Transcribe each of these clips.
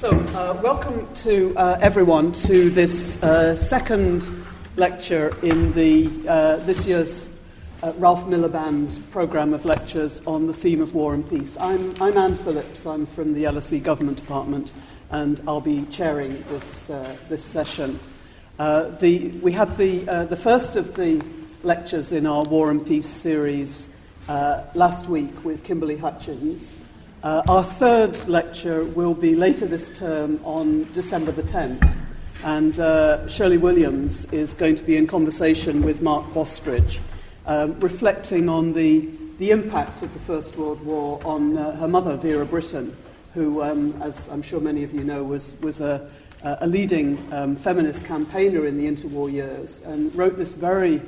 So, uh, welcome to uh, everyone to this uh, second lecture in the uh, this year's uh, Ralph Miliband programme of lectures on the theme of war and peace. I'm, I'm Anne Phillips. I'm from the LSE Government Department, and I'll be chairing this uh, this session. the, we had the the first of the lectures in our War and Peace series last week with Kimberly Hutchings. Uh, our third lecture will be later this term on December the 10th, and uh, Shirley Williams is going to be in conversation with Mark Bostridge, um, reflecting on the, the impact of the First World War on uh, her mother, Vera Brittain, who, um, as I'm sure many of you know, was, was a, a leading um, feminist campaigner in the interwar years and wrote this very,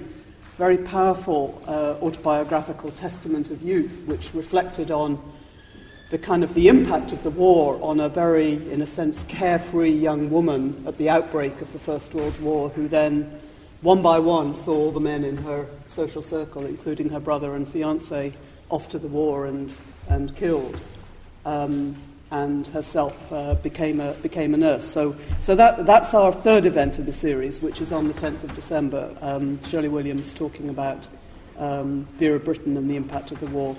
very powerful uh, autobiographical testament of youth, which reflected on the kind of the impact of the war on a very, in a sense, carefree young woman at the outbreak of the First World War, who then, one by one, saw all the men in her social circle, including her brother and fiance, off to the war and, and killed. Um, and herself uh, became, a, became a nurse. So, so that, that's our third event in the series, which is on the 10th of December. Um, Shirley Williams talking about um, Vera Brittain and the impact of the war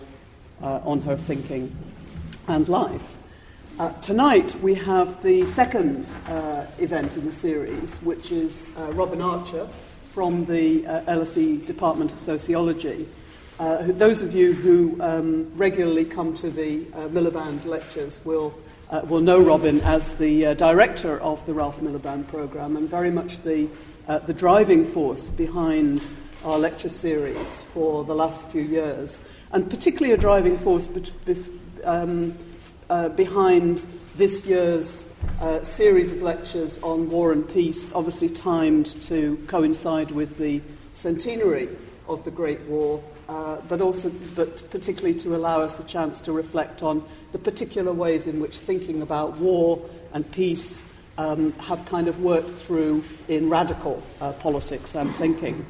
uh, on her thinking and life. Uh, tonight we have the second uh, event in the series, which is uh, Robin Archer from the uh, LSE Department of Sociology. Uh, those of you who um, regularly come to the uh, Miliband lectures will, will know Robin as the director of the Ralph Miliband program and very much the, the driving force behind our lecture series for the last few years, and particularly a driving force um, uh, behind this year's uh, series of lectures on war and peace, obviously timed to coincide with the centenary of the Great War, uh, but also, but particularly to allow us a chance to reflect on the particular ways in which thinking about war and peace um, have kind of worked through in radical uh, politics and thinking.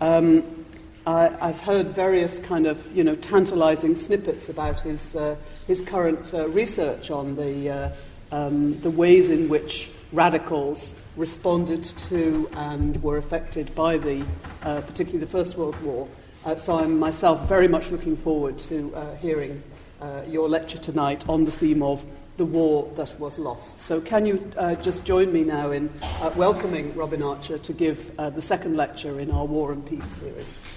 Um, I, have heard various kind of, you know, tantalizing snippets about his, uh, his current uh, research on the, uh, um, the ways in which radicals responded to and were affected by the, uh, particularly the First World War. Uh, so I'm myself very much looking forward to uh, hearing your lecture tonight on the theme of the war that was lost. So, can you uh, just join me now in uh, welcoming Robin Archer to give uh, the second lecture in our War and Peace series?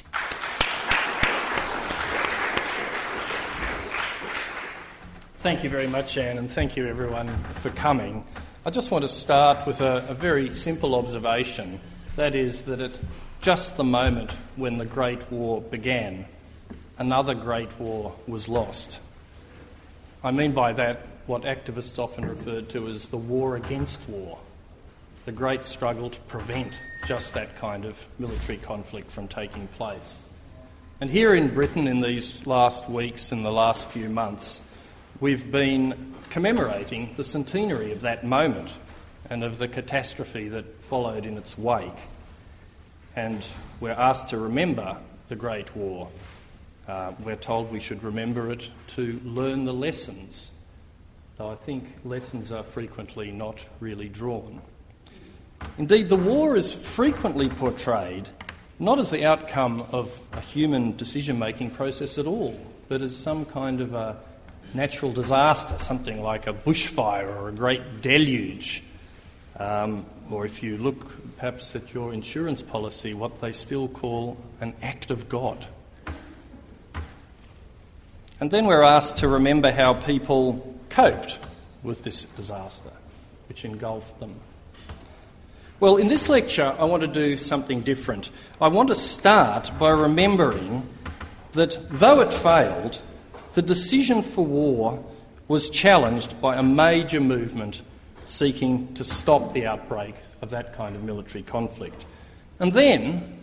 Thank you very much, Anne, and thank you everyone for coming. I just want to start with a, a very simple observation that is, that at just the moment when the Great War began, another Great War was lost. I mean by that what activists often refer to as the war against war, the great struggle to prevent just that kind of military conflict from taking place. And here in Britain, in these last weeks and the last few months, we've been commemorating the centenary of that moment and of the catastrophe that followed in its wake. And we're asked to remember the Great War. Uh, we're told we should remember it to learn the lessons, though I think lessons are frequently not really drawn. Indeed, the war is frequently portrayed not as the outcome of a human decision making process at all, but as some kind of a natural disaster, something like a bushfire or a great deluge. Um, or if you look perhaps at your insurance policy, what they still call an act of God. And then we're asked to remember how people coped with this disaster, which engulfed them. Well, in this lecture, I want to do something different. I want to start by remembering that though it failed, the decision for war was challenged by a major movement seeking to stop the outbreak of that kind of military conflict. And then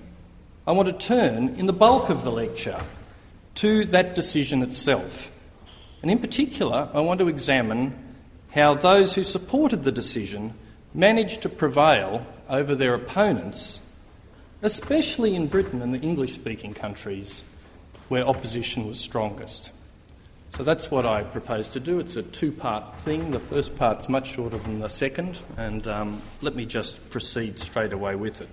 I want to turn, in the bulk of the lecture, to that decision itself. And in particular, I want to examine how those who supported the decision managed to prevail over their opponents, especially in Britain and the English speaking countries where opposition was strongest. So that's what I propose to do. It's a two part thing. The first part's much shorter than the second, and um, let me just proceed straight away with it.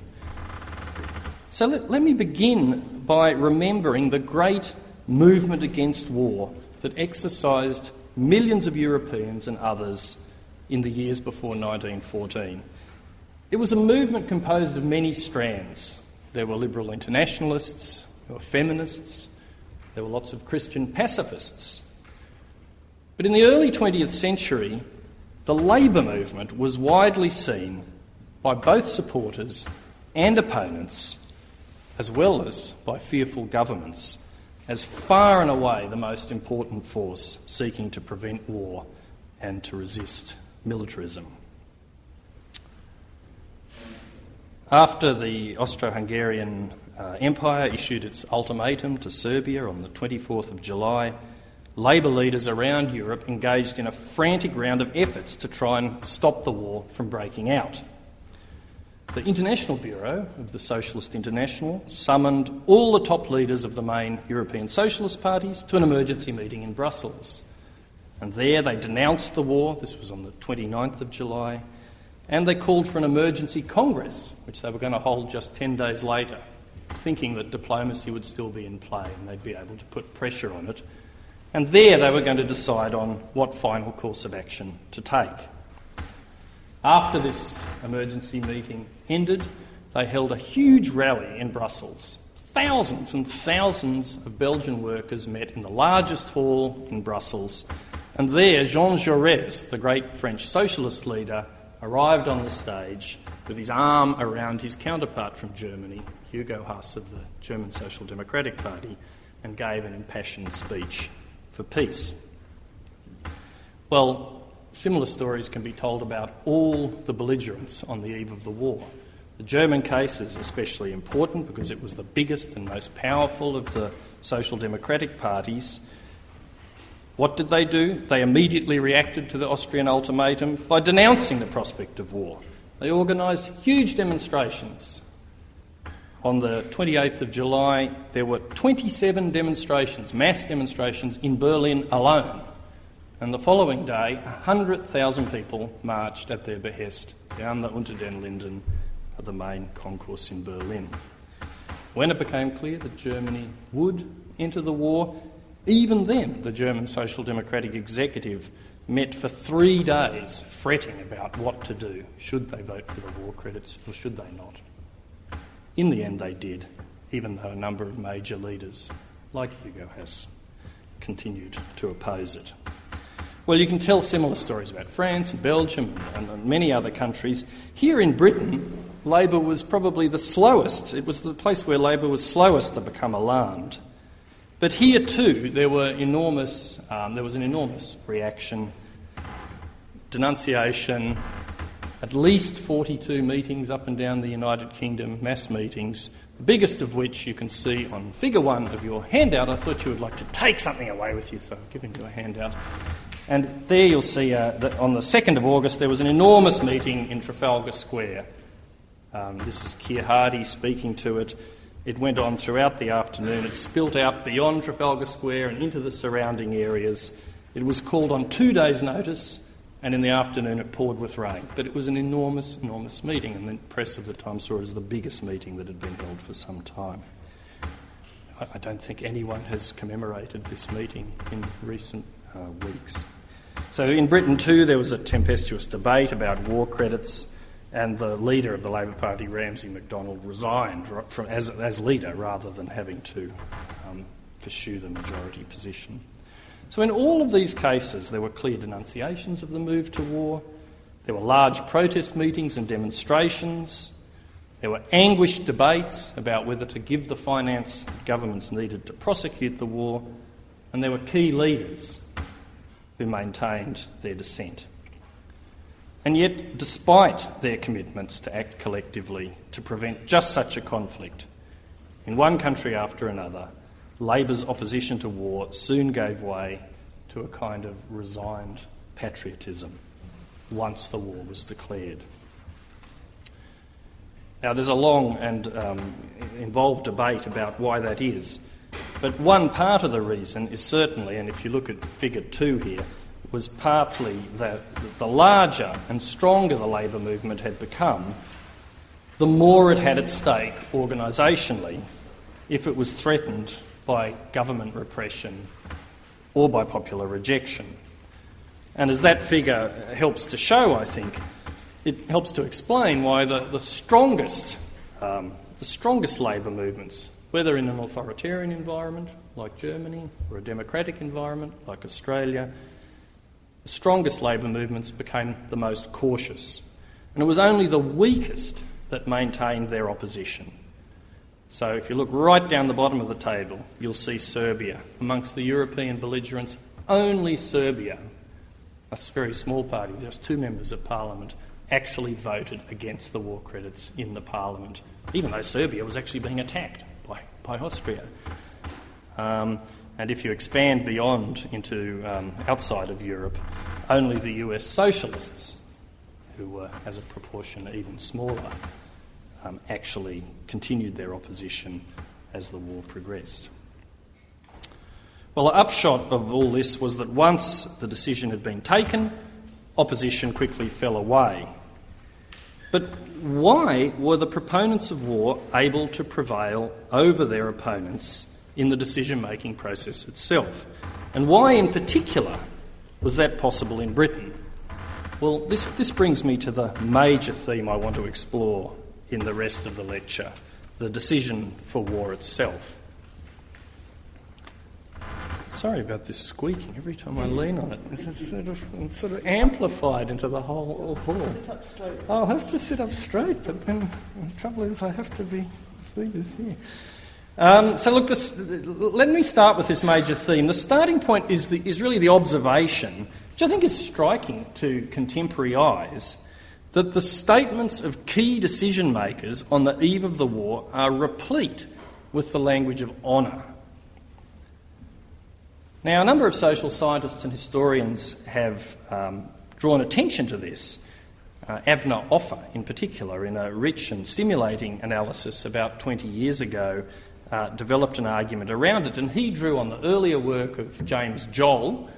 So let, let me begin by remembering the great movement against war that exercised millions of Europeans and others in the years before 1914. It was a movement composed of many strands. There were liberal internationalists, there were feminists, there were lots of Christian pacifists. But in the early 20th century, the labour movement was widely seen by both supporters and opponents, as well as by fearful governments, as far and away the most important force seeking to prevent war and to resist militarism. After the Austro Hungarian uh, Empire issued its ultimatum to Serbia on the 24th of July, Labour leaders around Europe engaged in a frantic round of efforts to try and stop the war from breaking out. The International Bureau of the Socialist International summoned all the top leaders of the main European socialist parties to an emergency meeting in Brussels. And there they denounced the war, this was on the 29th of July, and they called for an emergency Congress, which they were going to hold just 10 days later, thinking that diplomacy would still be in play and they'd be able to put pressure on it. And there they were going to decide on what final course of action to take. After this emergency meeting ended, they held a huge rally in Brussels. Thousands and thousands of Belgian workers met in the largest hall in Brussels, and there Jean Jaurès, the great French socialist leader, arrived on the stage with his arm around his counterpart from Germany, Hugo Haase of the German Social Democratic Party, and gave an impassioned speech for peace. Well, Similar stories can be told about all the belligerents on the eve of the war. The German case is especially important because it was the biggest and most powerful of the social democratic parties. What did they do? They immediately reacted to the Austrian ultimatum by denouncing the prospect of war. They organised huge demonstrations. On the 28th of July, there were 27 demonstrations, mass demonstrations in Berlin alone. And the following day, 100,000 people marched at their behest down the Unter den Linden, the main concourse in Berlin. When it became clear that Germany would enter the war, even then the German Social Democratic executive met for three days fretting about what to do. Should they vote for the war credits or should they not? In the end, they did, even though a number of major leaders, like Hugo Haase, continued to oppose it. Well, you can tell similar stories about France and Belgium and, and many other countries. Here in Britain, Labor was probably the slowest. It was the place where Labor was slowest to become alarmed. But here too, there were enormous. Um, there was an enormous reaction, denunciation, at least 42 meetings up and down the United Kingdom, mass meetings, the biggest of which you can see on figure one of your handout. I thought you would like to take something away with you, so I've given you a handout. And there you'll see uh, that on the 2nd of August there was an enormous meeting in Trafalgar Square. Um, this is Keir Hardie speaking to it. It went on throughout the afternoon. It spilt out beyond Trafalgar Square and into the surrounding areas. It was called on two days' notice, and in the afternoon it poured with rain. But it was an enormous, enormous meeting, and the press of the time saw it as the biggest meeting that had been held for some time. I don't think anyone has commemorated this meeting in recent uh, weeks. So in Britain, too, there was a tempestuous debate about war credits, and the leader of the Labor Party, Ramsay MacDonald, resigned from, as, as leader rather than having to um, pursue the majority position. So, in all of these cases, there were clear denunciations of the move to war, there were large protest meetings and demonstrations, there were anguished debates about whether to give the finance governments needed to prosecute the war, and there were key leaders who maintained their dissent. And yet, despite their commitments to act collectively to prevent just such a conflict, in one country after another, Labor's opposition to war soon gave way to a kind of resigned patriotism once the war was declared. Now, there's a long and um, involved debate about why that is. But one part of the reason is certainly, and if you look at figure two here, was partly that the larger and stronger the labour movement had become, the more it had at stake organisationally if it was threatened by government repression or by popular rejection. And as that figure helps to show, I think, it helps to explain why the, the strongest, um, the strongest labour movements, whether in an authoritarian environment like Germany or a democratic environment like Australia, the strongest labour movements became the most cautious. And it was only the weakest that maintained their opposition. So if you look right down the bottom of the table, you'll see Serbia. Amongst the European belligerents, only Serbia, a very small party, just two members of parliament, actually voted against the war credits in the parliament, even though Serbia was actually being attacked by, by Austria. Um, and if you expand beyond into um, outside of Europe, only the US socialists, who were as a proportion even smaller, um, actually continued their opposition as the war progressed. Well, the upshot of all this was that once the decision had been taken, opposition quickly fell away. But why were the proponents of war able to prevail over their opponents in the decision making process itself? And why, in particular, was that possible in Britain? Well, this, this brings me to the major theme I want to explore in the rest of the lecture the decision for war itself. Sorry about this squeaking every time I lean on it. It's sort of, it's sort of amplified into the whole hall. Sit up straight. I'll have to sit up straight, but then the trouble is I have to be see this here. Um, so look, this, let me start with this major theme. The starting point is, the, is really the observation, which I think is striking to contemporary eyes, that the statements of key decision makers on the eve of the war are replete with the language of honour. Now, a number of social scientists and historians have um, drawn attention to this. Uh, Avner Offer, in particular, in a rich and stimulating analysis about 20 years ago, uh, developed an argument around it, and he drew on the earlier work of James Joll,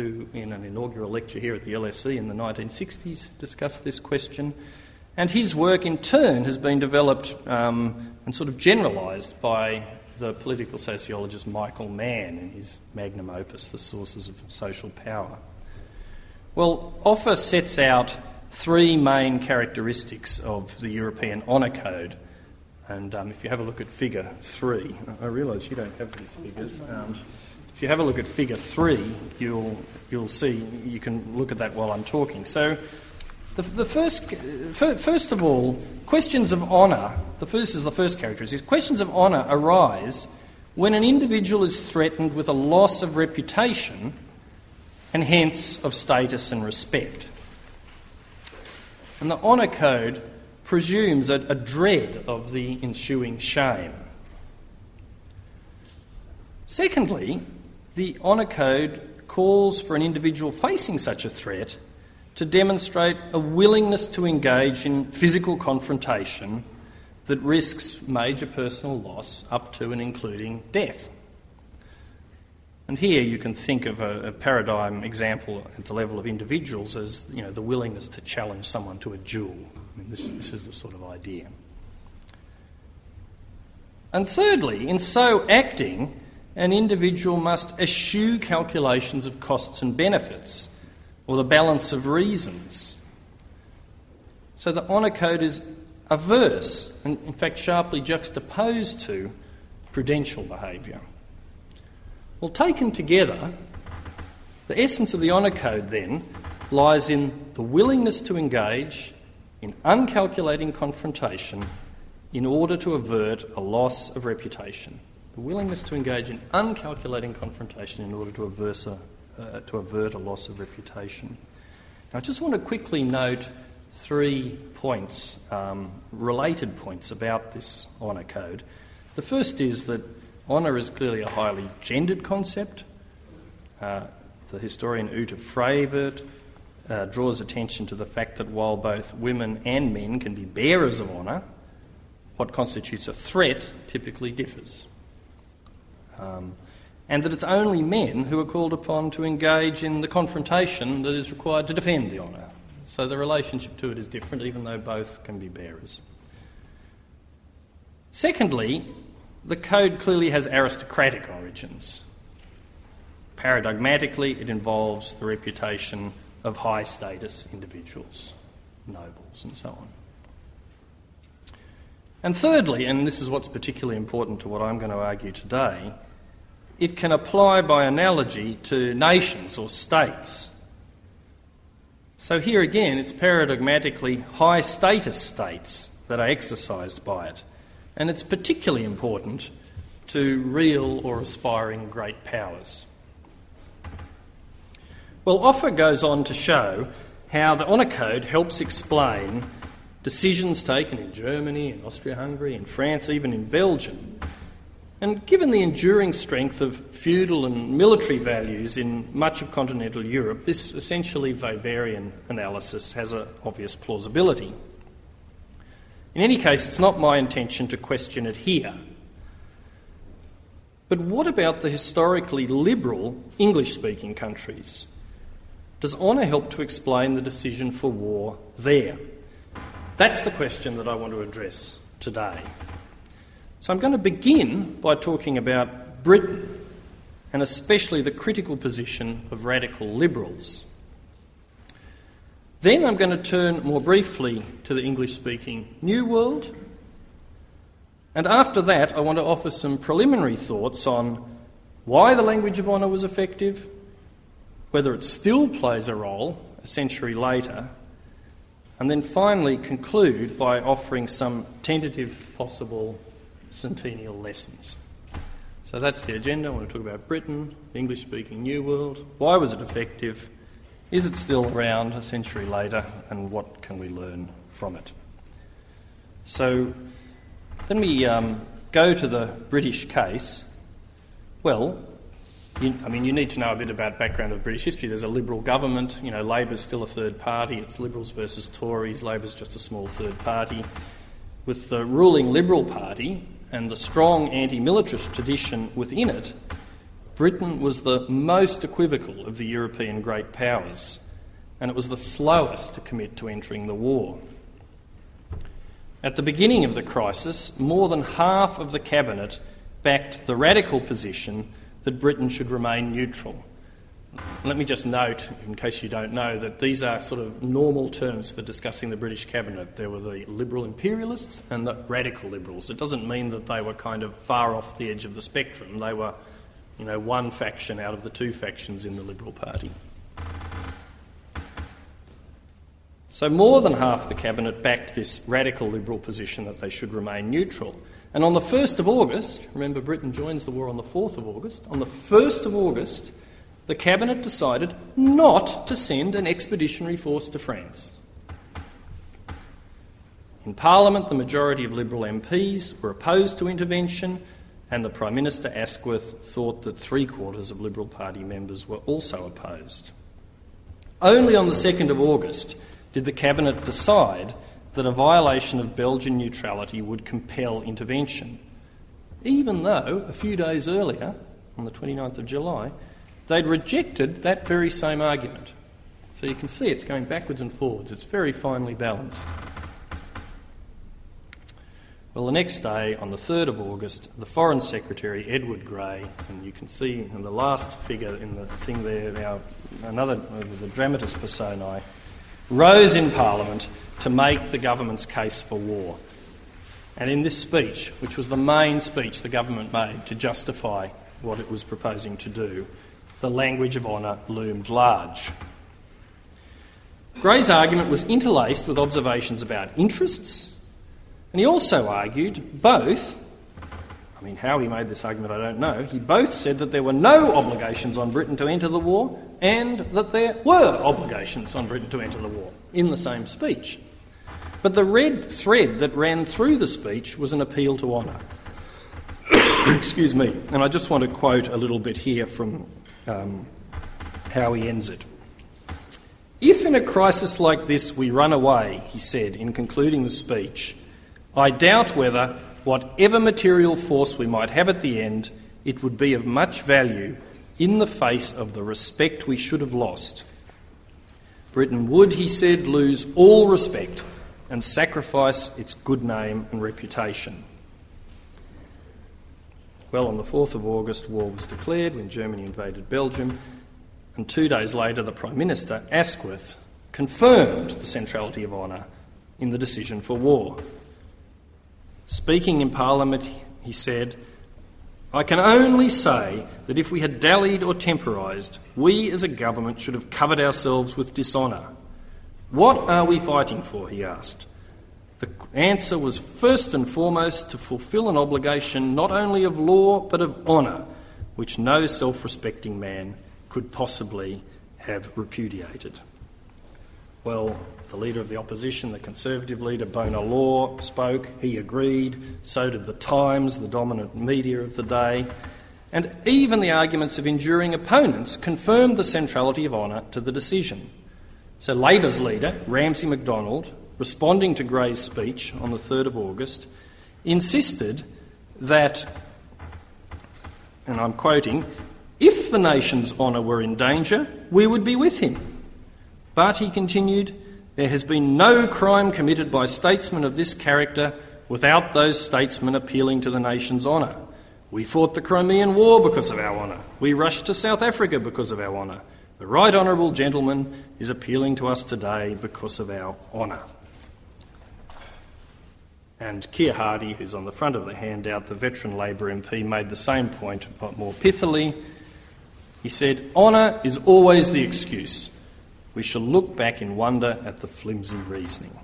who, in an inaugural lecture here at the LSE in the 1960s, discussed this question. And his work, in turn, has been developed um, and sort of generalised by the political sociologist Michael Mann in his magnum opus, The Sources of Social Power. Well, Offer sets out three main characteristics of the European Honour Code. And um, if you have a look at figure three, I realise you don't have these figures. Um, if you have a look at figure three, you'll, you'll see, you can look at that while I'm talking. So, the, the first, uh, first of all, questions of honour, the first is the first characteristic. Questions of honour arise when an individual is threatened with a loss of reputation and hence of status and respect. And the honour code presumes a, a dread of the ensuing shame. Secondly, the Honour Code calls for an individual facing such a threat to demonstrate a willingness to engage in physical confrontation that risks major personal loss up to and including death. And here you can think of a, a, paradigm example at the level of individuals as you know, the willingness to challenge someone to a duel. I mean, this, this is the sort of idea. And thirdly, in so acting, an individual must eschew calculations of costs and benefits or the balance of reasons. So the honour code is averse and, in fact, sharply juxtaposed to prudential behaviour. Well, taken together, the essence of the honour code then lies in the willingness to engage in uncalculating confrontation in order to avert a loss of reputation the willingness to engage in uncalculating confrontation in order to, a, uh, to avert a loss of reputation. Now, I just want to quickly note three points, um, related points about this honour code. The first is that honour is clearly a highly gendered concept. Uh, the historian Ute Frevert uh, draws attention to the fact that while both women and men can be bearers of honour, what constitutes a threat typically differs. Um, and that it's only men who are called upon to engage in the confrontation that is required to defend the honour. So the relationship to it is different, even though both can be bearers. Secondly, the code clearly has aristocratic origins. Paradigmatically, it involves the reputation of high status individuals, nobles, and so on. And thirdly, and this is what's particularly important to what I'm going to argue today, it can apply by analogy to nations or states. So here again, it's paradigmatically high status states that are exercised by it. And it's particularly important to real or aspiring great powers. Well, Offer goes on to show how the Honour Code helps explain decisions taken in Germany, in Austria Hungary, in France, even in Belgium. And given the enduring strength of feudal and military values in much of continental Europe, this essentially Weberian analysis has an obvious plausibility. In any case, it's not my intention to question it here. But what about the historically liberal English speaking countries? Does honour help to explain the decision for war there? That's the question that I want to address today. So I'm going to begin by talking about Britain and especially the critical position of radical liberals. Then I'm going to turn more briefly to the English speaking New World. And after that, I want to offer some preliminary thoughts on why the language of honour was effective, whether it still plays a role a century later, and then finally conclude by offering some tentative possible centennial lessons. So that's the agenda. I want to talk about Britain, the English speaking New World. Why was it effective? Is it still around a century later? And what can we learn from it? So let me um, go to the British case. Well, you, I mean, you need to know a bit about background of British history. There's a Liberal government. You know, Labor's still a third party. It's Liberals versus Tories. Labor's just a small third party. With the ruling Liberal Party and the strong anti-militarist tradition within it, Britain was the most equivocal of the European great powers, and it was the slowest to commit to entering the war. At the beginning of the crisis, more than half of the cabinet backed the radical position that Britain should remain neutral. Let me just note, in case you don't know, that these are sort of normal terms for discussing the British cabinet. There were the liberal imperialists and the radical liberals. It doesn't mean that they were kind of far off the edge of the spectrum. They were, you know, one faction out of the two factions in the Liberal Party. So more than half the cabinet backed this radical liberal position that they should remain neutral. And on the 1st of August, remember Britain joins the war on the 4th of August, on the 1st of August, the Cabinet decided not to send an expeditionary force to France. In Parliament, the majority of Liberal MPs were opposed to intervention, and the Prime Minister Asquith thought that three quarters of Liberal Party members were also opposed. Only on the 2nd of August did the Cabinet decide that a violation of Belgian neutrality would compel intervention, even though a few days earlier, on the 29th of July, they'd rejected that very same argument. So you can see it's going backwards and forwards, it's very finely balanced. Well, the next day, on the 3rd of August, the Foreign Secretary, Edward Grey, and you can see in the last figure in the thing there, now another, the dramatis personae, rose in Parliament to make the government's case for war. And in this speech, which was the main speech the government made to justify what it was proposing to do, the language of honour loomed large. Grey's argument was interlaced with observations about interests, and he also argued both. I mean, how he made this argument, I don't know. He both said that there were no obligations on Britain to enter the war and that there were obligations on Britain to enter the war in the same speech. But the red thread that ran through the speech was an appeal to honour. Excuse me. And I just want to quote a little bit here from um, how he ends it. If in a crisis like this we run away, he said in concluding the speech, I doubt whether, whatever material force we might have at the end, it would be of much value in the face of the respect we should have lost. Britain would, he said, lose all respect and sacrifice its good name and reputation. Well, on the 4th of August, war was declared when Germany invaded Belgium, and two days later, the Prime Minister, Asquith, confirmed the centrality of honour in the decision for war. Speaking in Parliament, he said, I can only say that if we had dallied or temporised, we as a government should have covered ourselves with dishonour. What are we fighting for? he asked. The answer was first and foremost to fulfil an obligation not only of law but of honour, which no self respecting man could possibly have repudiated. Well, the leader of the opposition, the Conservative leader, Bonar Law, spoke. He agreed. So did the Times, the dominant media of the day. And even the arguments of enduring opponents confirmed the centrality of honour to the decision. So Labor's leader, Ramsay MacDonald, responding to Grey's speech on the 3rd of August, insisted that, and I'm quoting, if the nation's honour were in danger, we would be with him. But, he continued, there has been no crime committed by statesmen of this character without those statesmen appealing to the nation's honour. We fought the Crimean War because of our honour. We rushed to South Africa because of our honour. The Right Honourable Gentleman is appealing to us today because of our honour. And Keir Hardie, who's on the front of the handout, the veteran Labor MP, made the same point, but more pithily. He said, Honour is always the excuse. We shall look back in wonder at the flimsy reasoning.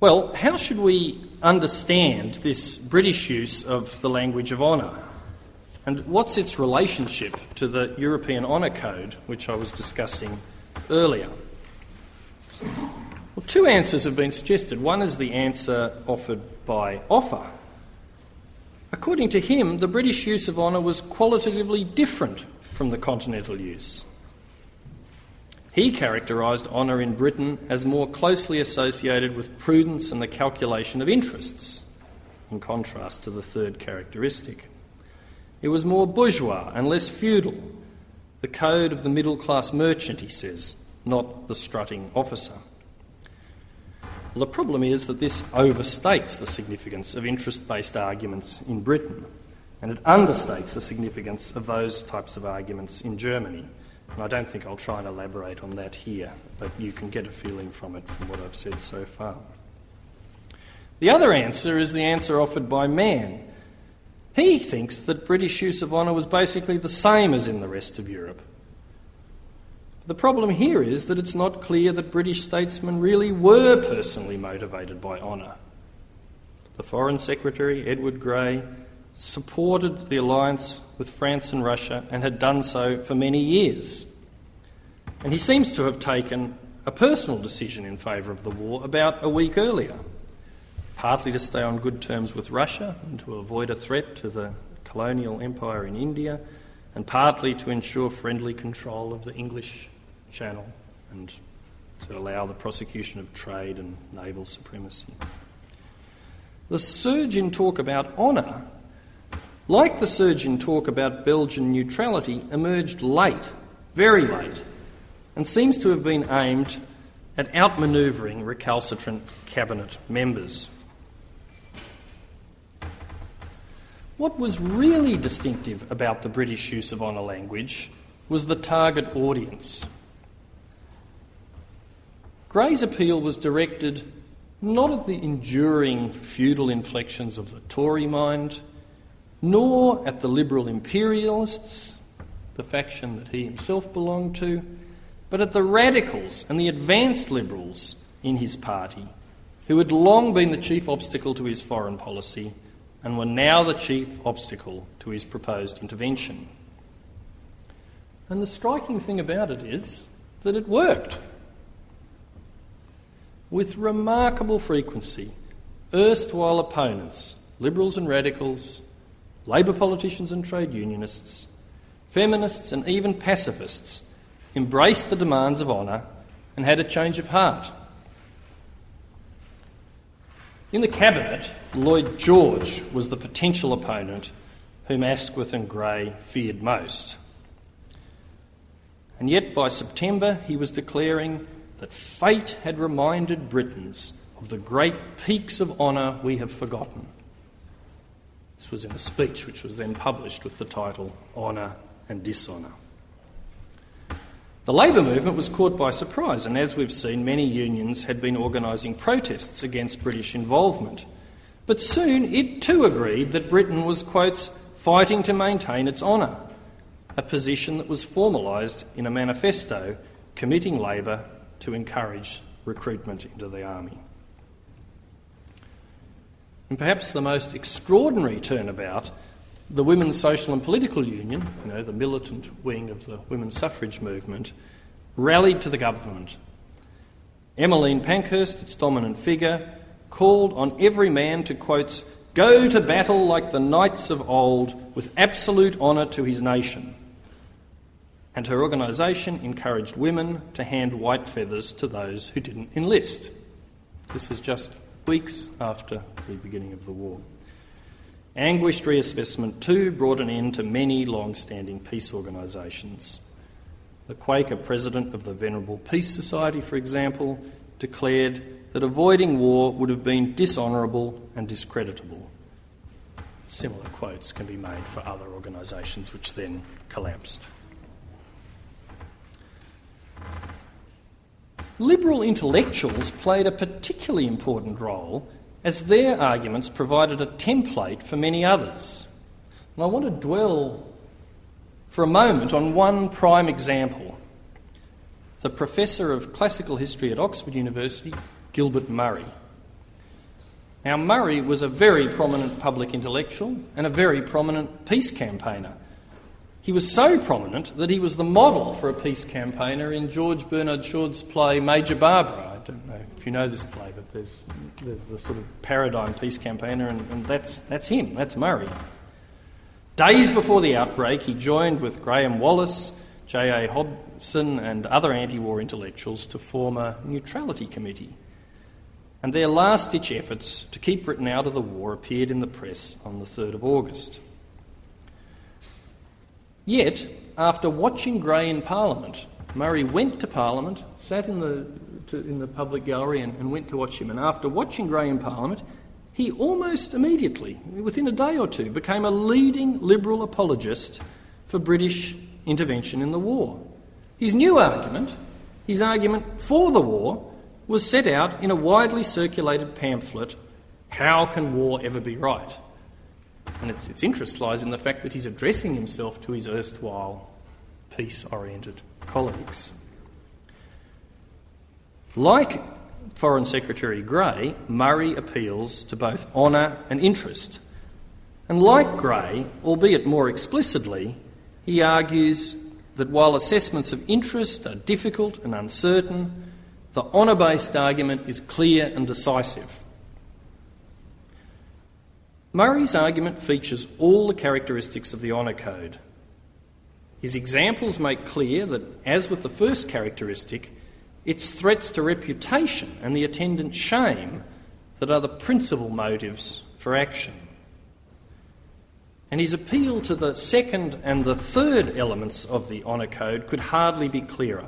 Well, how should we understand this British use of the language of honour? And what's its relationship to the European Honour Code, which I was discussing earlier? Well, two answers have been suggested. One is the answer offered by Offer. According to him, the British use of honour was qualitatively different from the continental use. He characterised honour in Britain as more closely associated with prudence and the calculation of interests, in contrast to the third characteristic. It was more bourgeois and less feudal, the code of the middle class merchant, he says, not the strutting officer. The problem is that this overstates the significance of interest based arguments in Britain, and it understates the significance of those types of arguments in Germany. And I don't think I'll try and elaborate on that here, but you can get a feeling from it from what I've said so far. The other answer is the answer offered by Mann. He thinks that British use of honour was basically the same as in the rest of Europe. The problem here is that it's not clear that British statesmen really were personally motivated by honour. The Foreign Secretary, Edward Grey, supported the alliance with France and Russia and had done so for many years. And he seems to have taken a personal decision in favour of the war about a week earlier, partly to stay on good terms with Russia and to avoid a threat to the colonial empire in India, and partly to ensure friendly control of the English Channel and to allow the prosecution of trade and naval supremacy. The surge in talk about honour like the surge in talk about Belgian neutrality, emerged late, very late, and seems to have been aimed at outmanoeuvring recalcitrant cabinet members. What was really distinctive about the British use of honour language was the target audience. Grey's appeal was directed not at the enduring feudal inflections of the Tory mind nor at the liberal imperialists, the faction that he himself belonged to, but at the radicals and the advanced liberals in his party, who had long been the chief obstacle to his foreign policy and were now the chief obstacle to his proposed intervention. And the striking thing about it is that it worked. With remarkable frequency, erstwhile opponents, liberals and radicals, Labor politicians and trade unionists, feminists and even pacifists embraced the demands of honour and had a change of heart. In the cabinet, Lloyd George was the potential opponent whom Asquith and Grey feared most. And yet, by September, he was declaring that fate had reminded Britons of the great peaks of honour we have forgotten. This was in a speech which was then published with the title Honour and Dishonour. The labour movement was caught by surprise, and as we've seen, many unions had been organising protests against British involvement. But soon it too agreed that Britain was, quotes, fighting to maintain its honour, a position that was formalised in a manifesto committing Labour to encourage recruitment into the army. And perhaps the most extraordinary turnabout the Women's Social and Political Union, you know, the militant wing of the women's suffrage movement, rallied to the government. Emmeline Pankhurst, its dominant figure, called on every man to, quotes, go to battle like the knights of old with absolute honour to his nation. And her organisation encouraged women to hand white feathers to those who didn't enlist. This was just weeks after the beginning of the war. Anguished reassessment too brought an end to many long standing peace organisations. The Quaker president of the Venerable Peace Society, for example, declared that avoiding war would have been dishonourable and discreditable. Similar quotes can be made for other organisations which then collapsed. Liberal intellectuals played a particularly important role as their arguments provided a template for many others. And I want to dwell for a moment on one prime example. The professor of classical history at Oxford University, Gilbert Murray. Now, Murray was a very prominent public intellectual and a very prominent peace campaigner. He was so prominent that he was the model for a peace campaigner in George Bernard Shaw's play Major Barbara. I don't know if you know this play, but there's, there's the sort of paradigm peace campaigner, and, and that's, that's him, that's Murray. Days before the outbreak, he joined with Graham Wallas, J.A. Hobson, and other anti war intellectuals to form a neutrality committee. And their last ditch efforts to keep Britain out of the war appeared in the press on the 3rd of August. Yet, after watching Grey in Parliament, Murray went to Parliament, sat in the to, in the public gallery and, and went to watch him. And after watching Grey in Parliament, he almost immediately, within a day or two, became a leading Liberal apologist for British intervention in the war. His new argument, his argument for the war, was set out in a widely circulated pamphlet, How Can War Ever Be Right? And its, its interest lies in the fact that he's addressing himself to his erstwhile peace oriented colleagues. Like Foreign Secretary Grey, Murray appeals to both honour and interest. And like Grey, albeit more explicitly, he argues that while assessments of interest are difficult and uncertain, the honour based argument is clear and decisive. Murray's argument features all the characteristics of the honour code. His examples make clear that, as with the first characteristic, it's threats to reputation and the attendant shame that are the principal motives for action. And his appeal to the second and the third elements of the honour code could hardly be clearer.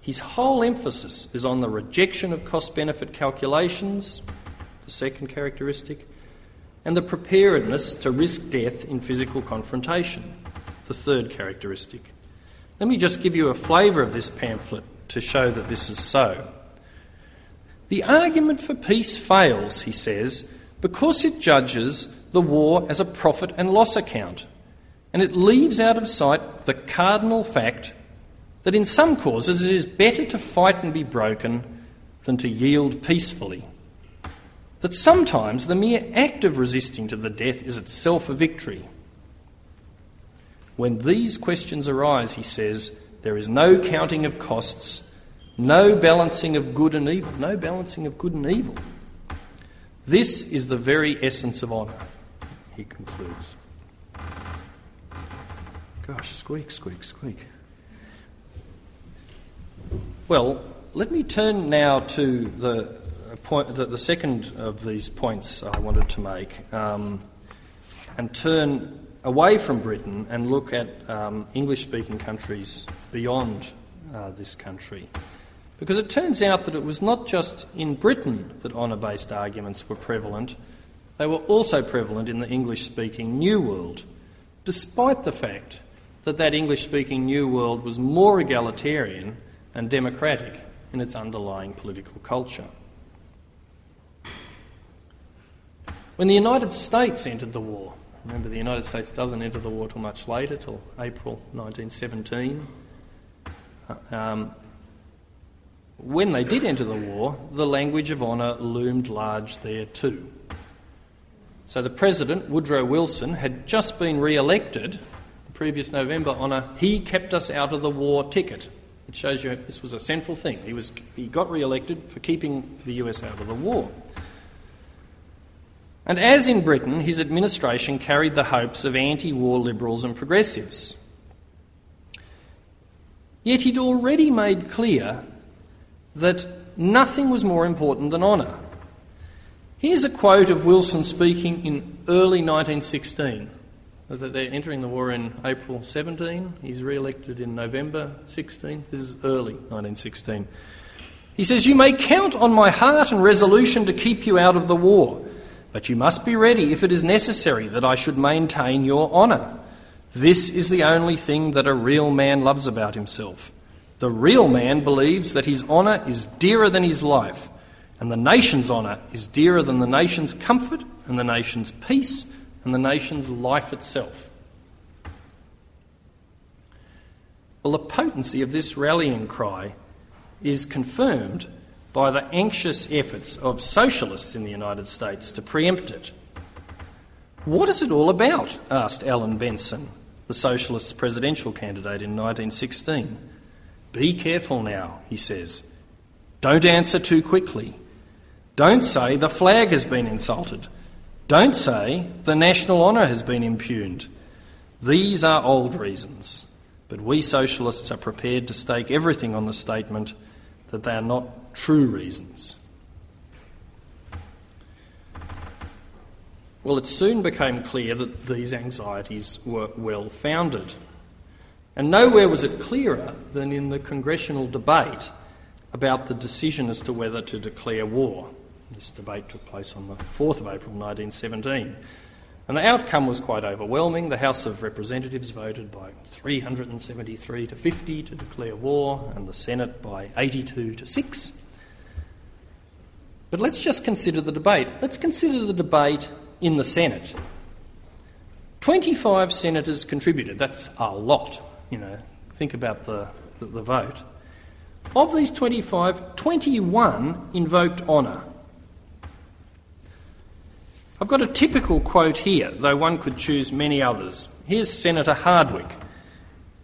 His whole emphasis is on the rejection of cost benefit calculations, the second characteristic, and the preparedness to risk death in physical confrontation, the third characteristic. Let me just give you a flavour of this pamphlet to show that this is so. The argument for peace fails, he says, because it judges the war as a profit and loss account, and it leaves out of sight the cardinal fact that in some causes it is better to fight and be broken than to yield peacefully. That sometimes the mere act of resisting to the death is itself a victory. When these questions arise, he says, there is no counting of costs, no balancing of good and evil, no balancing of good and evil. This is the very essence of honour, he concludes. Gosh, squeak, squeak, squeak. Well, let me turn now to the point, the, the, second of these points I wanted to make um, and turn away from Britain and look at um, English speaking countries beyond uh, this country. Because it turns out that it was not just in Britain that honour based arguments were prevalent, they were also prevalent in the English speaking New World, despite the fact that that English speaking New World was more egalitarian and democratic in its underlying political culture. When the United States entered the war, remember the United States doesn't enter the war till much later, till April 1917. Uh, um, when they did enter the war, the language of honour loomed large there too. So the President, Woodrow Wilson, had just been re elected the previous November on a he kept us out of the war ticket. It shows you this was a central thing. He, was, he got re elected for keeping the US out of the war. And as in Britain, his administration carried the hopes of anti war liberals and progressives. Yet he'd already made clear that nothing was more important than honour. Here's a quote of Wilson speaking in early 1916 that they're entering the war in April 17. He's re elected in November 16. This is early 1916. He says, You may count on my heart and resolution to keep you out of the war, but you must be ready if it is necessary that I should maintain your honour. This is the only thing that a real man loves about himself. The real man believes that his honour is dearer than his life, and the nation's honour is dearer than the nation's comfort and the nation's peace and the nation's life itself. Well, the potency of this rallying cry is confirmed by the anxious efforts of socialists in the United States to preempt it. What is it all about? asked Allan Benson, the Socialists' presidential candidate in 1916. Be careful now, he says. Don't answer too quickly. Don't say the flag has been insulted. Don't say the national honour has been impugned. These are old reasons, but we socialists are prepared to stake everything on the statement that they are not true reasons. Well, it soon became clear that these anxieties were well founded. And nowhere was it clearer than in the congressional debate about the decision as to whether to declare war. This debate took place on the 4th of April 1917. And the outcome was quite overwhelming. The House of Representatives voted by 373 to 50 to declare war, and the Senate by 82 to 6. But let's just consider the debate. Let's consider the debate in the Senate. 25 senators contributed. That's a lot, you know. Think about the, the, the vote. Of these 25, 21 invoked honour. I've got a typical quote here, though one could choose many others. Here's Senator Hardwick.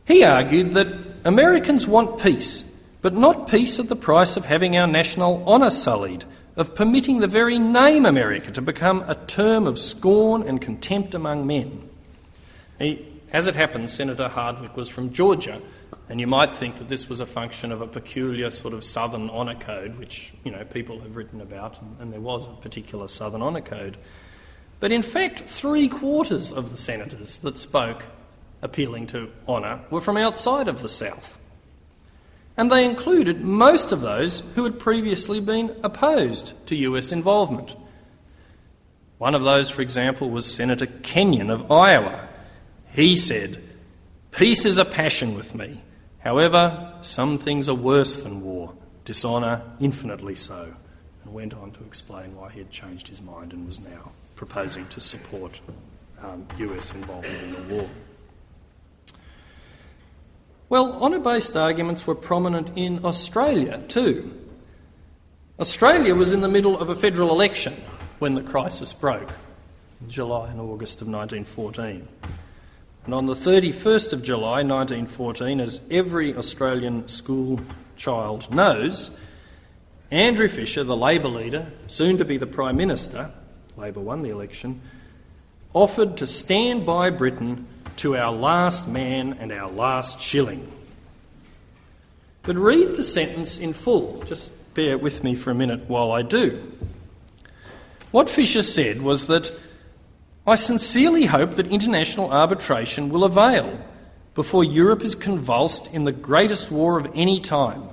He argued that Americans want peace, but not peace at the price of having our national honour sullied, of permitting the very name America to become a term of scorn and contempt among men. He, as it happens, Senator Hardwick was from Georgia, and you might think that this was a function of a peculiar sort of Southern honour code, which you know people have written about, and, and there was a particular Southern honour code. But in fact, three quarters of the senators that spoke appealing to honour were from outside of the South. And they included most of those who had previously been opposed to US involvement. One of those, for example, was Senator Kenyon of Iowa. He said, Peace is a passion with me. However, some things are worse than war, dishonour infinitely so, and went on to explain why he had changed his mind and was now proposing to support um, US involvement in the war. Well, honour based arguments were prominent in Australia too. Australia was in the middle of a federal election when the crisis broke, in July and August of 1914. And on the 31st of July 1914, as every Australian school child knows, Andrew Fisher, the Labor leader, soon to be the Prime Minister, Labor won the election, offered to stand by Britain to our last man and our last shilling. But read the sentence in full. Just bear with me for a minute while I do. What Fisher said was that I sincerely hope that international arbitration will avail before Europe is convulsed in the greatest war of any time.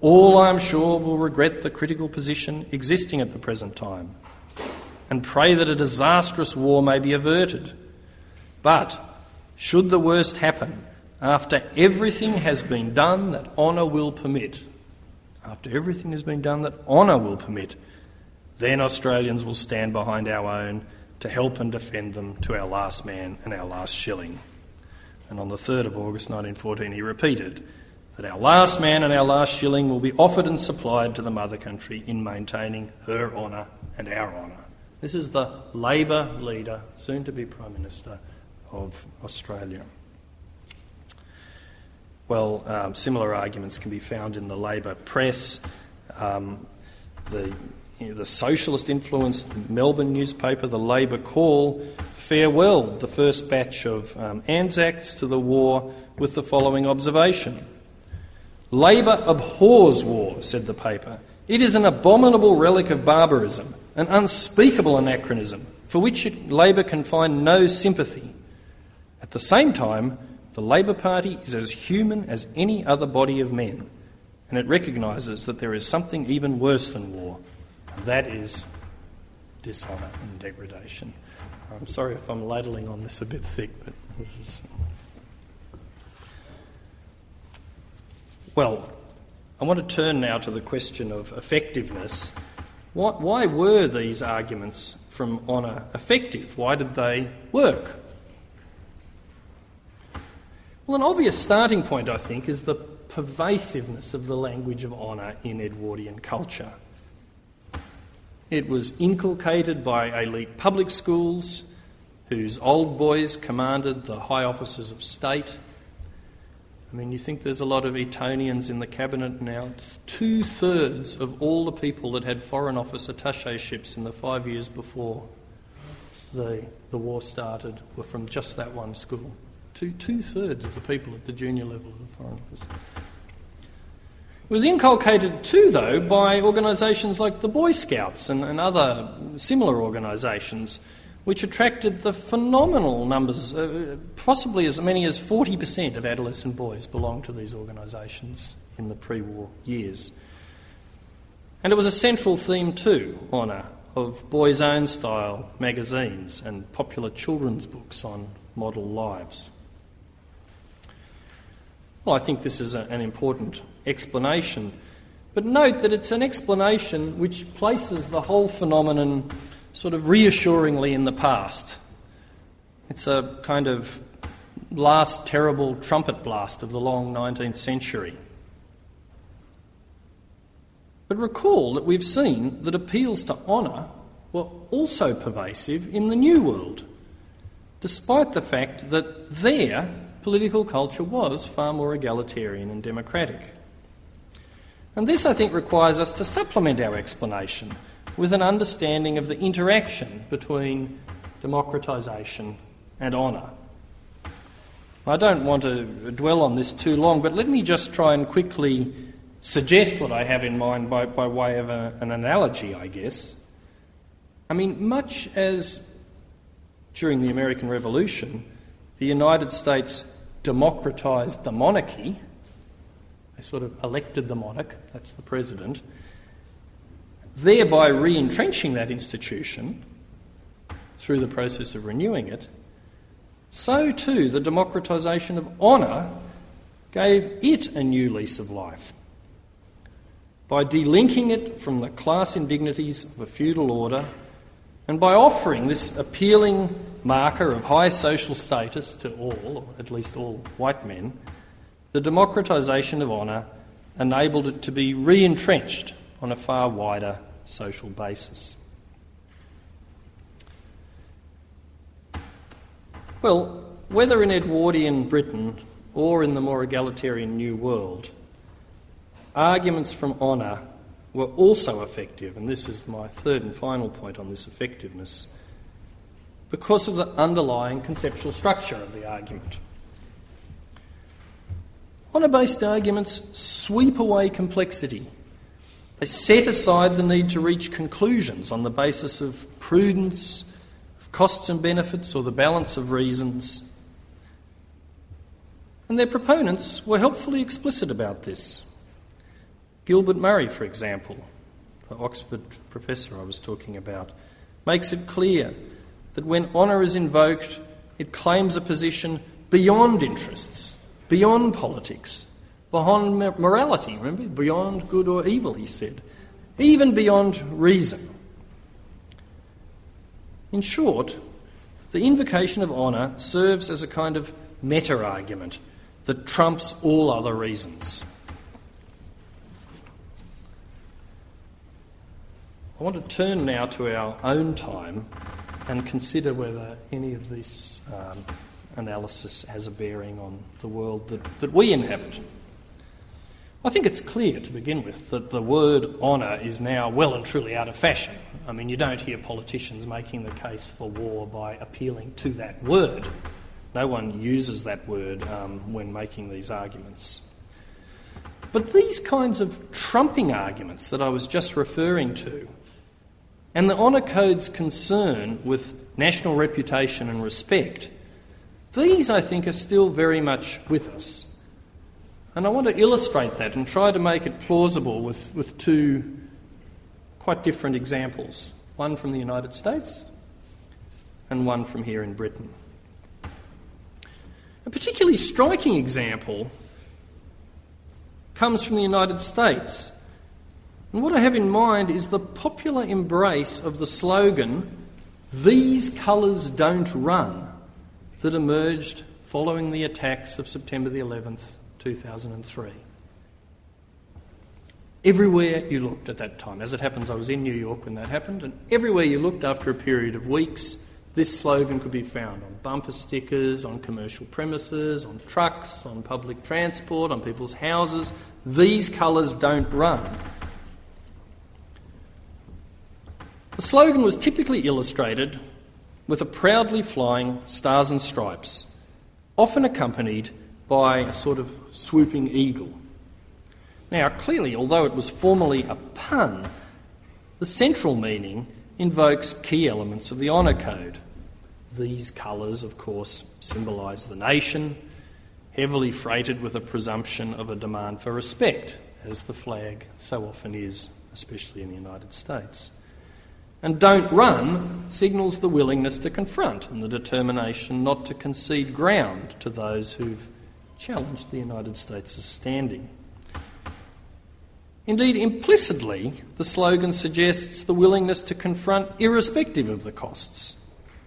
All, I am sure, will regret the critical position existing at the present time and pray that a disastrous war may be averted. But, should the worst happen, after everything has been done that honour will permit, after everything has been done that honour will permit, then Australians will stand behind our own to help and defend them to our last man and our last shilling. And on the 3rd of August 1914, he repeated that our last man and our last shilling will be offered and supplied to the mother country in maintaining her honour and our honour. This is the Labor leader, soon to be Prime Minister of Australia. Well, um, similar arguments can be found in the Labor press. Um, the, you know, the socialist influenced Melbourne newspaper, the Labor Call, farewelled the first batch of um, Anzacs to the war with the following observation Labor abhors war, said the paper. It is an abominable relic of barbarism an unspeakable anachronism for which Labor can find no sympathy. At the same time, the Labor Party is as human as any other body of men, and it recognises that there is something even worse than war, and that is dishonour and degradation. I'm sorry if I'm ladling on this a bit thick, but this is. Well, I want to turn now to the question of effectiveness why, why were these arguments from honour effective? Why did they work? Well, an obvious starting point, I think, is the pervasiveness of the language of honour in Edwardian culture. It was inculcated by elite public schools whose old boys commanded the high offices of state I mean, you think there's a lot of Etonians in the cabinet now. Two thirds of all the people that had Foreign Office attacheships in the five years before the, the war started were from just that one school. Two, two thirds of the people at the junior level of the Foreign Office. It was inculcated too, though, by organisations like the Boy Scouts and, and other similar organisations which attracted the phenomenal numbers, uh, possibly as many as 40% of adolescent boys belonged to these organisations in the pre war years. And it was a central theme, too, honour, of boys' own style magazines and popular children's books on model lives. Well, I think this is a, an important explanation, but note that it's an explanation which places the whole phenomenon sort of reassuringly in the past. It's a kind of last terrible trumpet blast of the long 19th century. But recall that we've seen that appeals to honour were also pervasive in the New World, despite the fact that their political culture was far more egalitarian and democratic. And this, I think, requires us to supplement our explanation with an understanding of the interaction between democratisation and honour. I don't want to dwell on this too long, but let me just try and quickly suggest what I have in mind by, by way of a, an analogy, I guess. I mean, much as during the American Revolution, the United States democratised the monarchy, they sort of elected the monarch, that's the president, thereby re entrenching that institution through the process of renewing it, so too the democratisation of honour gave it a new lease of life. By delinking it from the class indignities of a feudal order, and by offering this appealing marker of high social status to all, or at least all white men, the democratisation of honour enabled it to be re entrenched on a far wider social basis. Well, whether in Edwardian Britain or in the more egalitarian New World, arguments from honour were also effective, and this is my third and final point on this effectiveness, because of the underlying conceptual structure of the argument. Honour based arguments sweep away complexity. They set aside the need to reach conclusions on the basis of prudence, of costs and benefits, or the balance of reasons. And their proponents were helpfully explicit about this. Gilbert Murray, for example, the Oxford professor I was talking about, makes it clear that when honour is invoked, it claims a position beyond interests, beyond politics, beyond morality, remember? Beyond good or evil, he said, even beyond reason. In short, the invocation of honour serves as a kind of meta argument that trumps all other reasons. I want to turn now to our own time and consider whether any of this um, analysis has a bearing on the world that, that we inhabit. I think it's clear to begin with that the word honour is now well and truly out of fashion. I mean, you don't hear politicians making the case for war by appealing to that word. No one uses that word um, when making these arguments. But these kinds of trumping arguments that I was just referring to, and the honour code's concern with national reputation and respect, these, I think, are still very much with us. And I want to illustrate that and try to make it plausible with, with two quite different examples one from the United States and one from here in Britain. A particularly striking example comes from the United States. And what I have in mind is the popular embrace of the slogan, These colours don't run, that emerged following the attacks of September the 11th, 2003. Everywhere you looked at that time, as it happens, I was in New York when that happened, and everywhere you looked after a period of weeks, this slogan could be found on bumper stickers, on commercial premises, on trucks, on public transport, on people's houses. These colours don't run. The slogan was typically illustrated with a proudly flying stars and stripes, often accompanied by a sort of swooping eagle. Now, clearly, although it was formally a pun, the central meaning invokes key elements of the honour code. These colours, of course, symbolise the nation, heavily freighted with a presumption of a demand for respect, as the flag so often is, especially in the United States. And don't run signals the willingness to confront and the determination not to concede ground to those who've challenged the United States' standing. Indeed, implicitly, the slogan suggests the willingness to confront irrespective of the costs.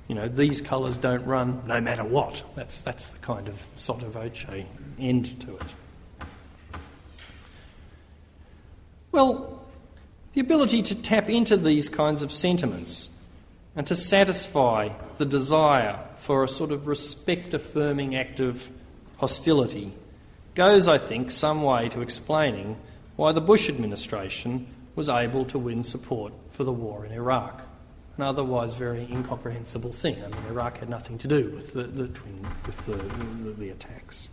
You know, these colours don't run no matter what. That's, that's the kind of sotto voce end to it. Well, the ability to tap into these kinds of sentiments and to satisfy the desire for a sort of respect affirming act of hostility goes, I think, some way to explaining why the Bush administration was able to win support for the war in Iraq. An otherwise very incomprehensible thing. I mean, Iraq had nothing to do with the, the, twin, with the, the, the attacks.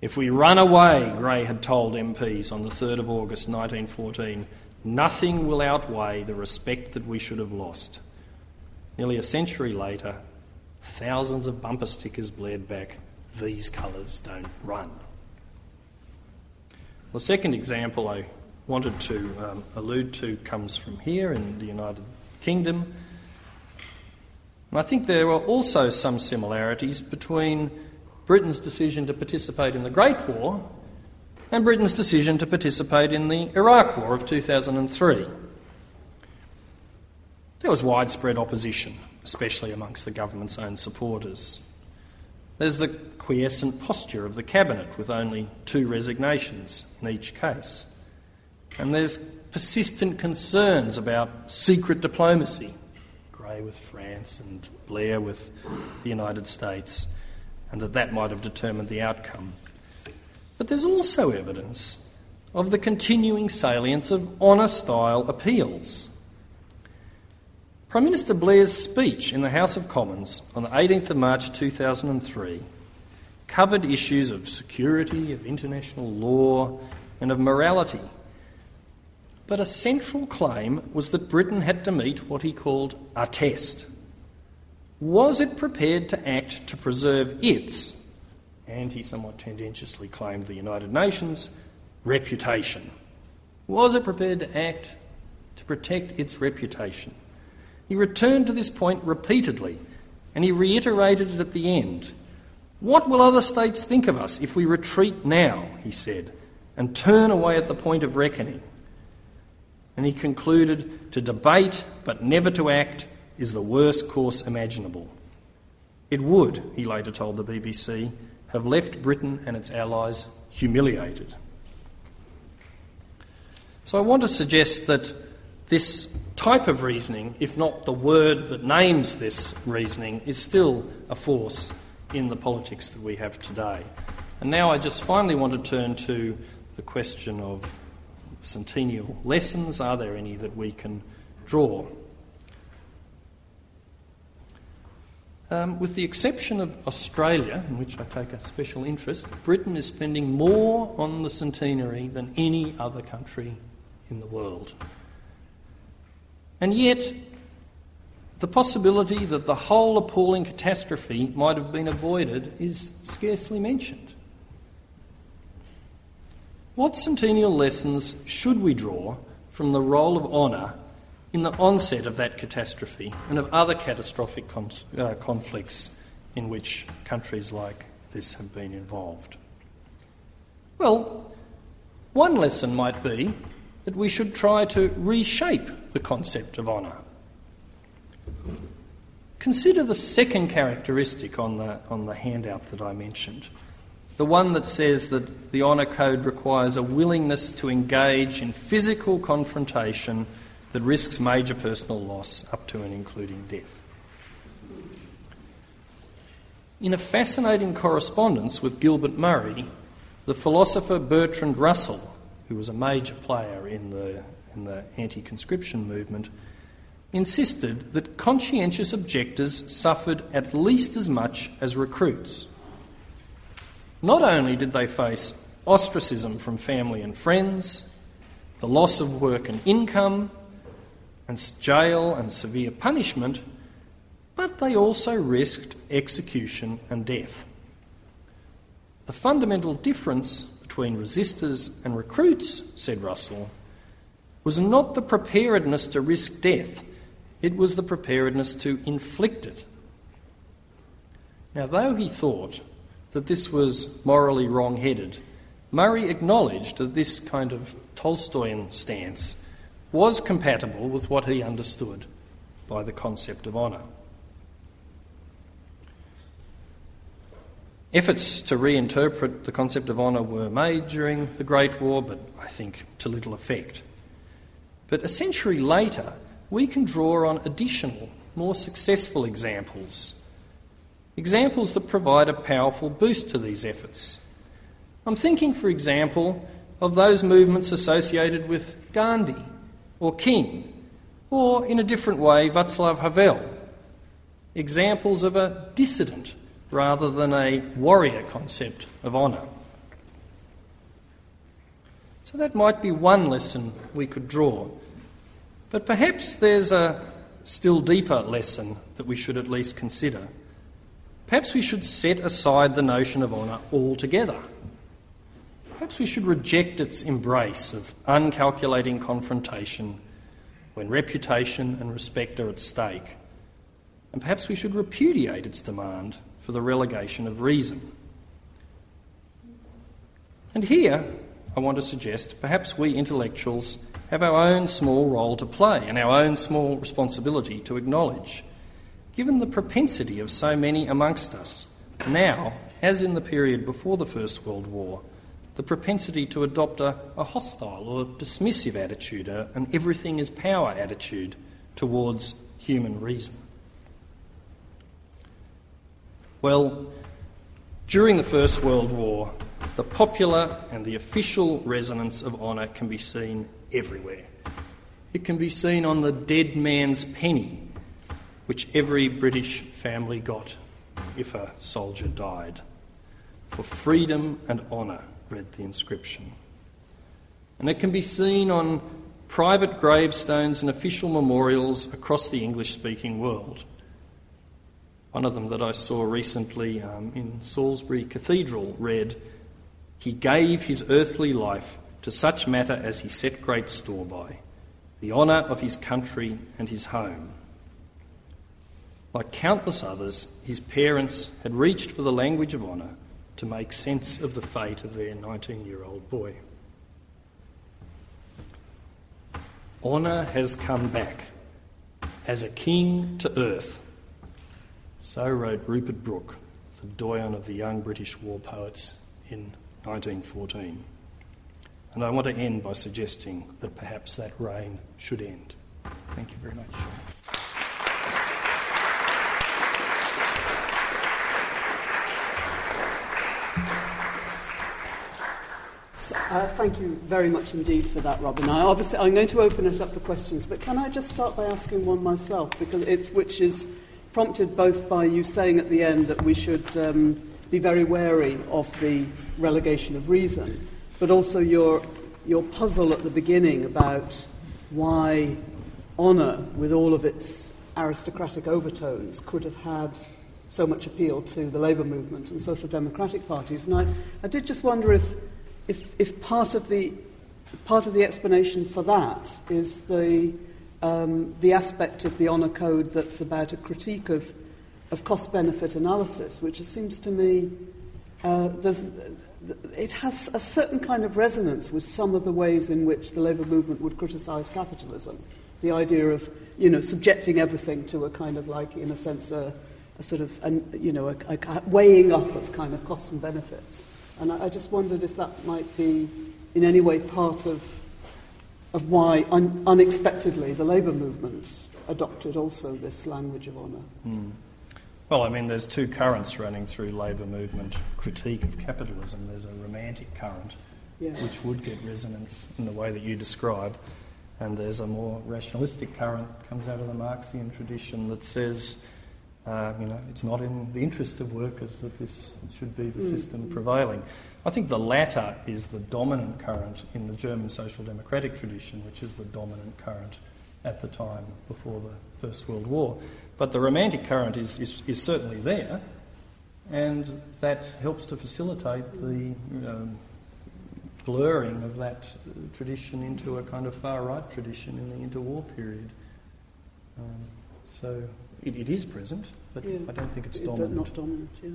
If we run away, Grey had told MPs on the 3rd of August 1914, nothing will outweigh the respect that we should have lost. Nearly a century later, thousands of bumper stickers blared back, These colours don't run. The second example I wanted to um, allude to comes from here in the United Kingdom. And I think there are also some similarities between Britain's decision to participate in the Great War and Britain's decision to participate in the Iraq War of 2003. There was widespread opposition, especially amongst the government's own supporters. There's the quiescent posture of the Cabinet, with only two resignations in each case. And there's persistent concerns about secret diplomacy Grey with France and Blair with the United States and that that might have determined the outcome. But there's also evidence of the continuing salience of honour style appeals. Prime Minister Blair's speech in the House of Commons on the 18th of March 2003 covered issues of security, of international law, and of morality. But a central claim was that Britain had to meet what he called a test. Was it prepared to act to preserve its, and he somewhat tendentiously claimed the United Nations, reputation? Was it prepared to act to protect its reputation? He returned to this point repeatedly, and he reiterated it at the end. What will other states think of us if we retreat now, he said, and turn away at the point of reckoning? And he concluded to debate but never to act is the worst course imaginable. It would, he later told the BBC, have left Britain and its allies humiliated. So I want to suggest that this type of reasoning, if not the word that names this reasoning, is still a force in the politics that we have today. And now I just finally want to turn to the question of centennial lessons. Are there any that we can draw? Um, with the exception of Australia, in which I take a special interest, Britain is spending more on the centenary than any other country in the world. And yet, the possibility that the whole appalling catastrophe might have been avoided is scarcely mentioned. What centennial lessons should we draw from the role of honour in the onset of that catastrophe and of other catastrophic con- uh, conflicts in which countries like this have been involved? Well, one lesson might be that we should try to reshape the concept of honour. Consider the second characteristic on the, on the handout that I mentioned the one that says that the honour code requires a willingness to engage in physical confrontation that risks major personal loss up to and including death. In a fascinating correspondence with Gilbert Murray, the philosopher Bertrand Russell, who was a major player in the, in the anti conscription movement, insisted that conscientious objectors suffered at least as much as recruits. Not only did they face ostracism from family and friends, the loss of work and income, and jail and severe punishment, but they also risked execution and death. The fundamental difference between resistors and recruits, said Russell, was not the preparedness to risk death, it was the preparedness to inflict it. Now, though he thought that this was morally wrong headed, Murray acknowledged that this kind of Tolstoyan stance was compatible with what he understood by the concept of honour. Efforts to reinterpret the concept of honour were made during the Great War, but I think to little effect. But a century later, we can draw on additional, more successful examples. Examples that provide a powerful boost to these efforts. I'm thinking, for example, of those movements associated with Gandhi or king, or in a different way, Václav Havel. Examples of a dissident rather than a warrior concept of honour. So that might be one lesson we could draw. But perhaps there's a still deeper lesson that we should at least consider. Perhaps we should set aside the notion of honour altogether. Perhaps we should reject its embrace of uncalculating confrontation when reputation and respect are at stake. And perhaps we should repudiate its demand for the relegation of reason. And here, I want to suggest perhaps we intellectuals have our own small role to play and our own small responsibility to acknowledge, given the propensity of so many amongst us, now, as in the period before the First World War, the propensity to adopt a, a hostile or dismissive attitude, an everything is power attitude towards human reason. Well, during the First World War, the popular and the official resonance of honour can be seen everywhere. It can be seen on the dead man's penny, which every British family got if a soldier died for freedom and honour, read the inscription. And it can be seen on private gravestones and official memorials across the English speaking world. One of them that I saw recently um, in Salisbury Cathedral read, He gave his earthly life to such matter as he set great store by, the honour of his country and his home. Like countless others, his parents had reached for the language of honour to make sense of the fate of their 19 year old boy. Honour has come back as a king to earth. So wrote Rupert Brooke, the doyen of the young British war poets in 1914. And I want to end by suggesting that perhaps that reign should end. Thank you very much. Uh, thank you very much indeed for that, Robin. I obviously, I'm going to open it up for questions, but can I just start by asking one myself, because it's which is prompted both by you saying at the end that we should um, be very wary of the relegation of reason, but also your your puzzle at the beginning about why honour, with all of its aristocratic overtones, could have had so much appeal to the Labour movement and social democratic parties. And I, I did just wonder if if, if part, of the, part of the explanation for that is the, um, the aspect of the honour code that's about a critique of, of cost benefit analysis, which seems to me uh, it has a certain kind of resonance with some of the ways in which the labour movement would criticise capitalism. The idea of you know, subjecting everything to a kind of like, in a sense, a, a sort of, an, you know, a, a weighing up of kind of costs and benefits. And I, I just wondered if that might be in any way part of, of why un, unexpectedly the labour movement adopted also this language of honour. Mm. Well, I mean, there's two currents running through labour movement critique of capitalism. There's a romantic current, yeah. which would get resonance in the way that you describe, and there's a more rationalistic current comes out of the Marxian tradition that says uh, you know, it's not in the interest of workers that this should be the mm. system prevailing. I think the latter is the dominant current in the German social democratic tradition, which is the dominant current at the time before the First World War. But the romantic current is, is, is certainly there, and that helps to facilitate the um, blurring of that tradition into a kind of far right tradition in the interwar period. Um, so it, it is present, but yeah. I don't think it's dominant. Not dominant, yeah.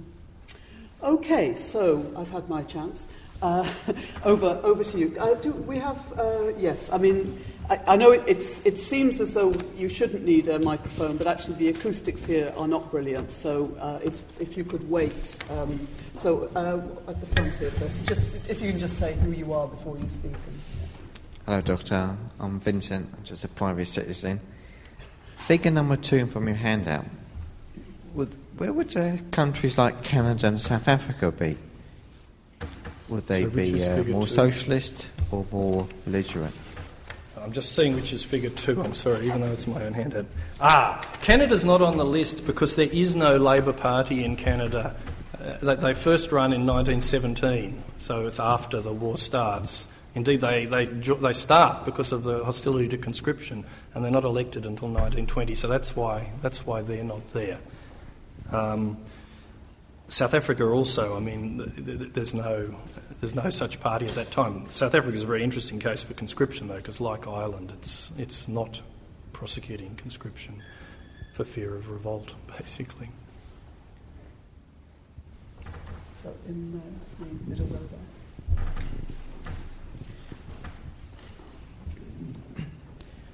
Okay, so I've had my chance. Uh, over, over to you. Uh, do we have? Uh, yes. I mean, I, I know it, it seems as though you shouldn't need a microphone, but actually the acoustics here are not brilliant. So uh, it's if you could wait. Um, so uh, at the front here first, just if you can just say who you are before you speak. And, yeah. Hello, Doctor. I'm Vincent. I'm just a private citizen. Figure number two from your handout. Would, where would uh, countries like Canada and South Africa be? Would they so be uh, more two? socialist or more belligerent? I'm just seeing which is figure two. I'm sorry, even though it's my own handout. Ah, Canada's not on the list because there is no Labor Party in Canada. Uh, they first run in 1917, so it's after the war starts. Indeed, they, they, they start because of the hostility to conscription, and they're not elected until 1920, so that's why, that's why they're not there. Um, South Africa also, I mean, there's no, there's no such party at that time. South Africa is a very interesting case for conscription, though, because like Ireland, it's, it's not prosecuting conscription for fear of revolt, basically. So, in the middle row there.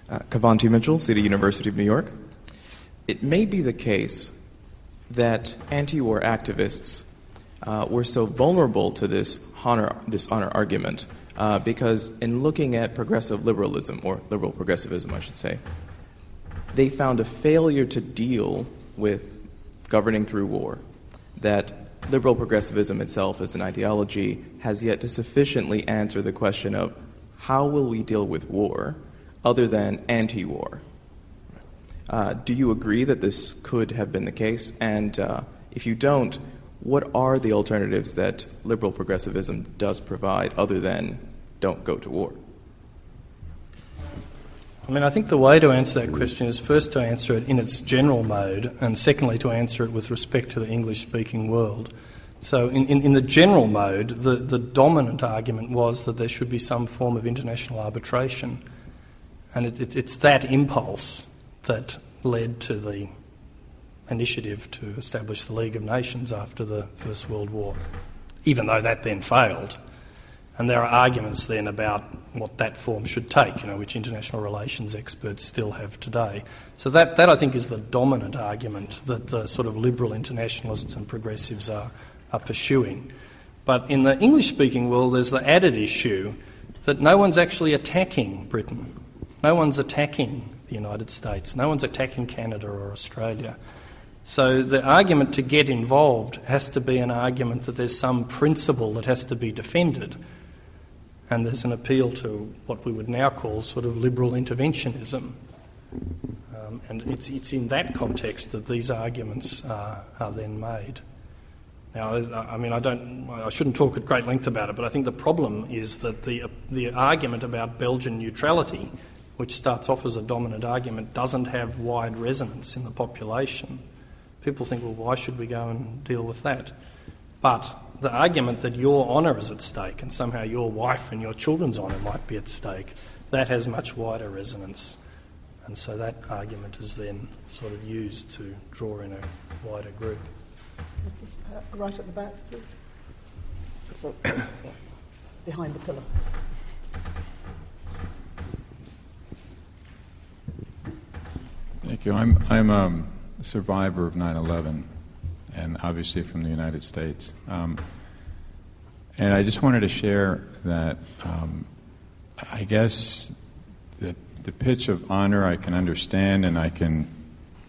uh, Kavanti Mitchell, City University of New York. It may be the case that anti war activists uh, were so vulnerable to this honor, this honor argument uh, because, in looking at progressive liberalism, or liberal progressivism, I should say, they found a failure to deal with governing through war. That liberal progressivism itself as an ideology has yet to sufficiently answer the question of how will we deal with war other than anti war. Uh, do you agree that this could have been the case? And uh, if you don't, what are the alternatives that liberal progressivism does provide other than don't go to war? I mean, I think the way to answer that question is first to answer it in its general mode, and secondly to answer it with respect to the English speaking world. So, in, in, in, the general mode, the, the dominant argument was that there should be some form of international arbitration. And it, it, it's that impulse that led to the initiative to establish the League of Nations after the First World War, even though that then failed. And there are arguments then about what that form should take, you know, which international relations experts still have today. So that, that I think is the dominant argument that the sort of liberal internationalists and progressives are, are pursuing. But in the English speaking world, there's the added issue that no one's actually attacking Britain. No one's attacking the United States. No one's attacking Canada or Australia. So the argument to get involved has to be an argument that there's some principle that has to be defended. And there's an appeal to what we would now call sort of liberal interventionism. Um, and it's, it's in that context that these arguments are, are then made. Now, I mean, I don't, I shouldn't talk at great length about it, but I think the problem is that the, the argument about Belgian neutrality, which starts off as a dominant argument, doesn't have wide resonance in the population. People think, well, why should we go and deal with that? But the argument that your honour is at stake and somehow your wife and your children's honour might be at stake, that has much wider resonance. And so that argument is then sort of used to draw in a wider group. Right at the back, please. Behind the pillar. Thank you. I'm, I'm um, survivor of 9 11, and obviously from the United States. Um, and I just wanted to share that um, I guess the, the pitch of honor I can understand and I can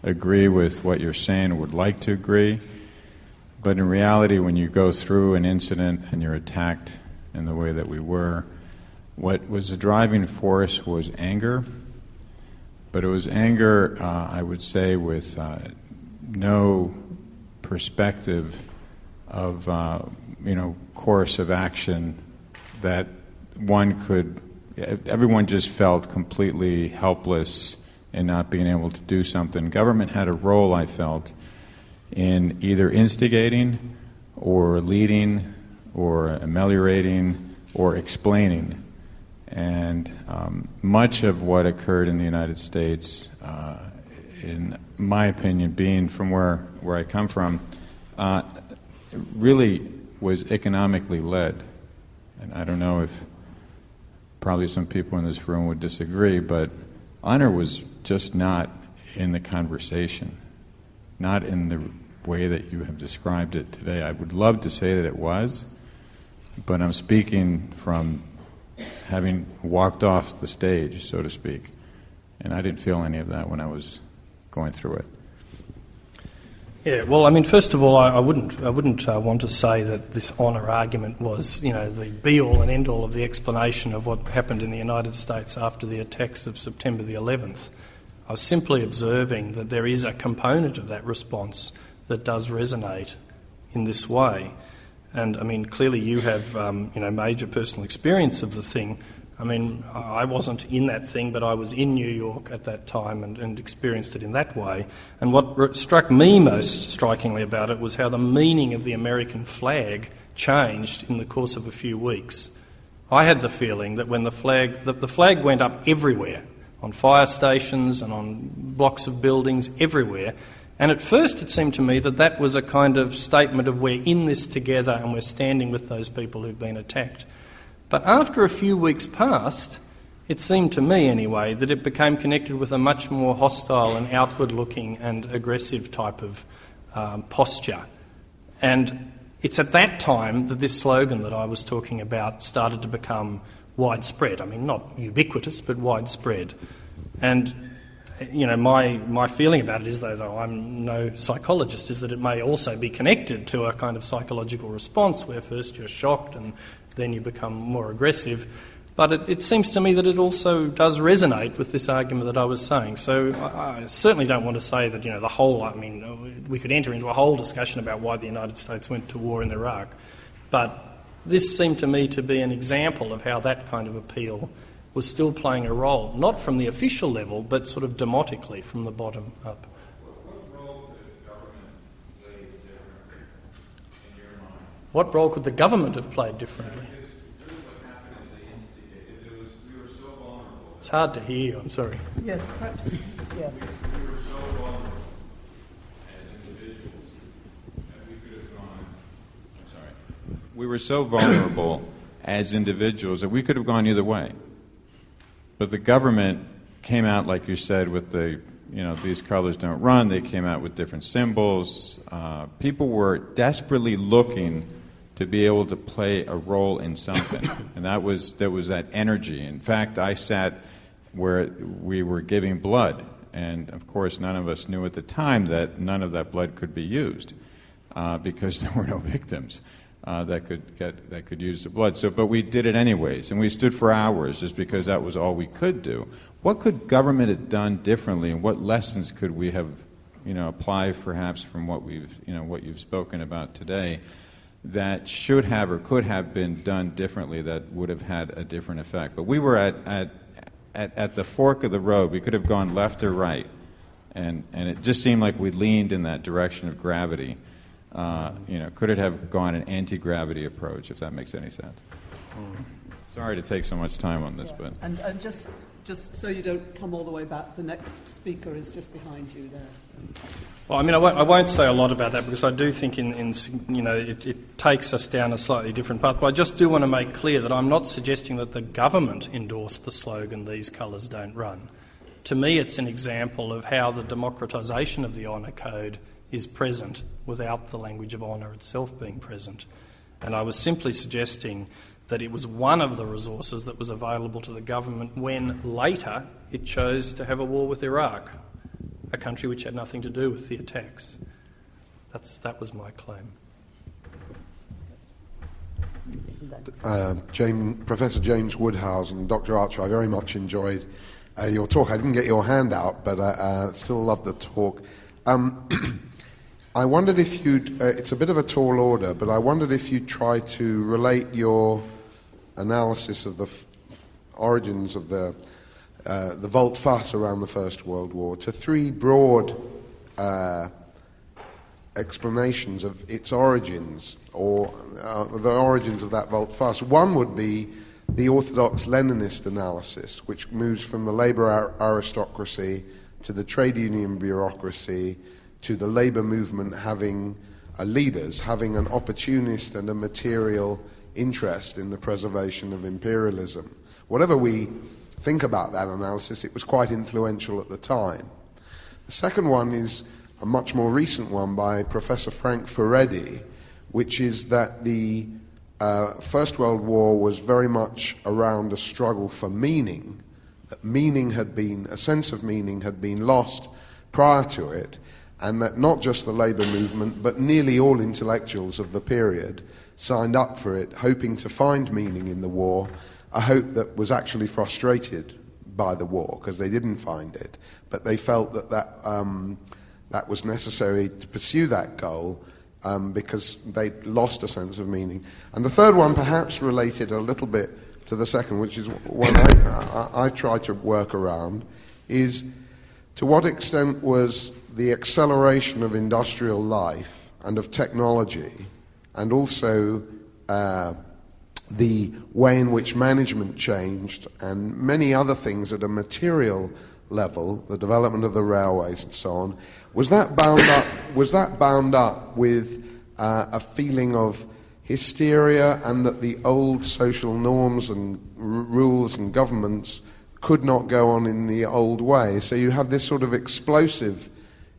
agree with what you're saying, would like to agree. But in reality, when you go through an incident and you're attacked in the way that we were, what was the driving force was anger but it was anger, uh, I would say, with uh, no perspective of, uh, you know, course of action that one could, everyone just felt completely helpless in not being able to do something. Government had a role, I felt, in either instigating or leading or ameliorating or explaining and um, much of what occurred in the United States, uh, in my opinion, being from where, where I come from, uh, really was economically led. And I don't know if probably some people in this room would disagree, but honor was just not in the conversation, not in the way that you have described it today. I would love to say that it was, but I'm speaking from having walked off the stage, so to speak. And I didn't feel any of that when I was going through it. Yeah, well, I mean, first of all, I, I wouldn't, I wouldn't uh, want to say that this honour argument was, you know, the be-all and end-all of the explanation of what happened in the United States after the attacks of September the 11th. I was simply observing that there is a component of that response that does resonate in this way. And I mean, clearly you have um, you know major personal experience of the thing. I mean, I wasn't in that thing, but I was in New York at that time and, and experienced it in that way. And what struck me most strikingly about it was how the meaning of the American flag changed in the course of a few weeks. I had the feeling that when the flag, that the flag went up everywhere, on fire stations and on blocks of buildings, everywhere, and at first, it seemed to me that that was a kind of statement of we're in this together and we're standing with those people who've been attacked. But after a few weeks passed, it seemed to me anyway that it became connected with a much more hostile and outward looking and aggressive type of um, posture. And it's at that time that this slogan that I was talking about started to become widespread. I mean, not ubiquitous, but widespread. And you know, my, my feeling about it is, though, though I'm no psychologist, is that it may also be connected to a kind of psychological response where first you're shocked and then you become more aggressive. But it, it, seems to me that it also does resonate with this argument that I was saying. So I, I, certainly don't want to say that, you know, the whole, I mean, we could enter into a whole discussion about why the United States went to war in Iraq. But this seemed to me to be an example of how that kind of appeal was still playing a role, not from the official level, but sort of demotically from the bottom up. What role could the government have played differently? It's hard to hear. I'm sorry. Yes, perhaps. Yeah. We were so vulnerable as individuals that we could have gone either way. But the government came out, like you said, with the, you know, these colors don't run. They came out with different symbols. Uh, people were desperately looking to be able to play a role in something, and that was there was that energy. In fact, I sat where we were giving blood. And of course, none of us knew at the time that none of that blood could be used uh, because there were no victims. Uh, that could get that could use the blood. So, but we did it anyways, and we stood for hours just because that was all we could do. What could government have done differently, and what lessons could we have, you know, apply perhaps from what we've, you know, what you've spoken about today, that should have or could have been done differently that would have had a different effect? But we were at, at at, at the fork of the road. We could have gone left or right. And, and it just seemed like we leaned in that direction of gravity. Uh, you know, could it have gone an anti-gravity approach, if that makes any sense? Sorry to take so much time on this, yeah. but and, and just just so you don't come all the way back, the next speaker is just behind you there. Well, I mean, I won't, I won't, say a lot about that because I do think, in, in you know, it, it, takes us down a slightly different path. But I just do want to make clear that I'm not suggesting that the government endorsed the slogan "These colours don't run." To me, it's an example of how the democratisation of the honour code is present without the language of honour itself being present. And I was simply suggesting that it was one of the resources that was available to the government when later it chose to have a war with Iraq a country which had nothing to do with the attacks. That's, that was my claim. Uh, James, Professor James Woodhouse and Dr. Archer, I very much enjoyed uh, your talk. I didn't get your hand out, but I uh, still loved the talk. Um, I wondered if you'd, uh, it's a bit of a tall order, but I wondered if you'd try to relate your analysis of the f- origins of the uh, the volte-face around the First World War to three broad uh, explanations of its origins, or uh, the origins of that volte-face. One would be the orthodox Leninist analysis, which moves from the labor aristocracy to the trade union bureaucracy to the labor movement having uh, leaders having an opportunist and a material interest in the preservation of imperialism. Whatever we think about that analysis, it was quite influential at the time. The second one is a much more recent one by Professor Frank Furedi, which is that the uh, First World War was very much around a struggle for meaning, that meaning had been, a sense of meaning had been lost prior to it, and that not just the labour movement, but nearly all intellectuals of the period signed up for it, hoping to find meaning in the war a hope that was actually frustrated by the war because they didn't find it, but they felt that that, um, that was necessary to pursue that goal um, because they lost a sense of meaning. And the third one, perhaps related a little bit to the second, which is one I, I, I tried to work around, is to what extent was the acceleration of industrial life and of technology and also uh, the way in which management changed, and many other things at a material level, the development of the railways and so on, was that bound up, was that bound up with uh, a feeling of hysteria and that the old social norms and r- rules and governments could not go on in the old way? So you have this sort of explosive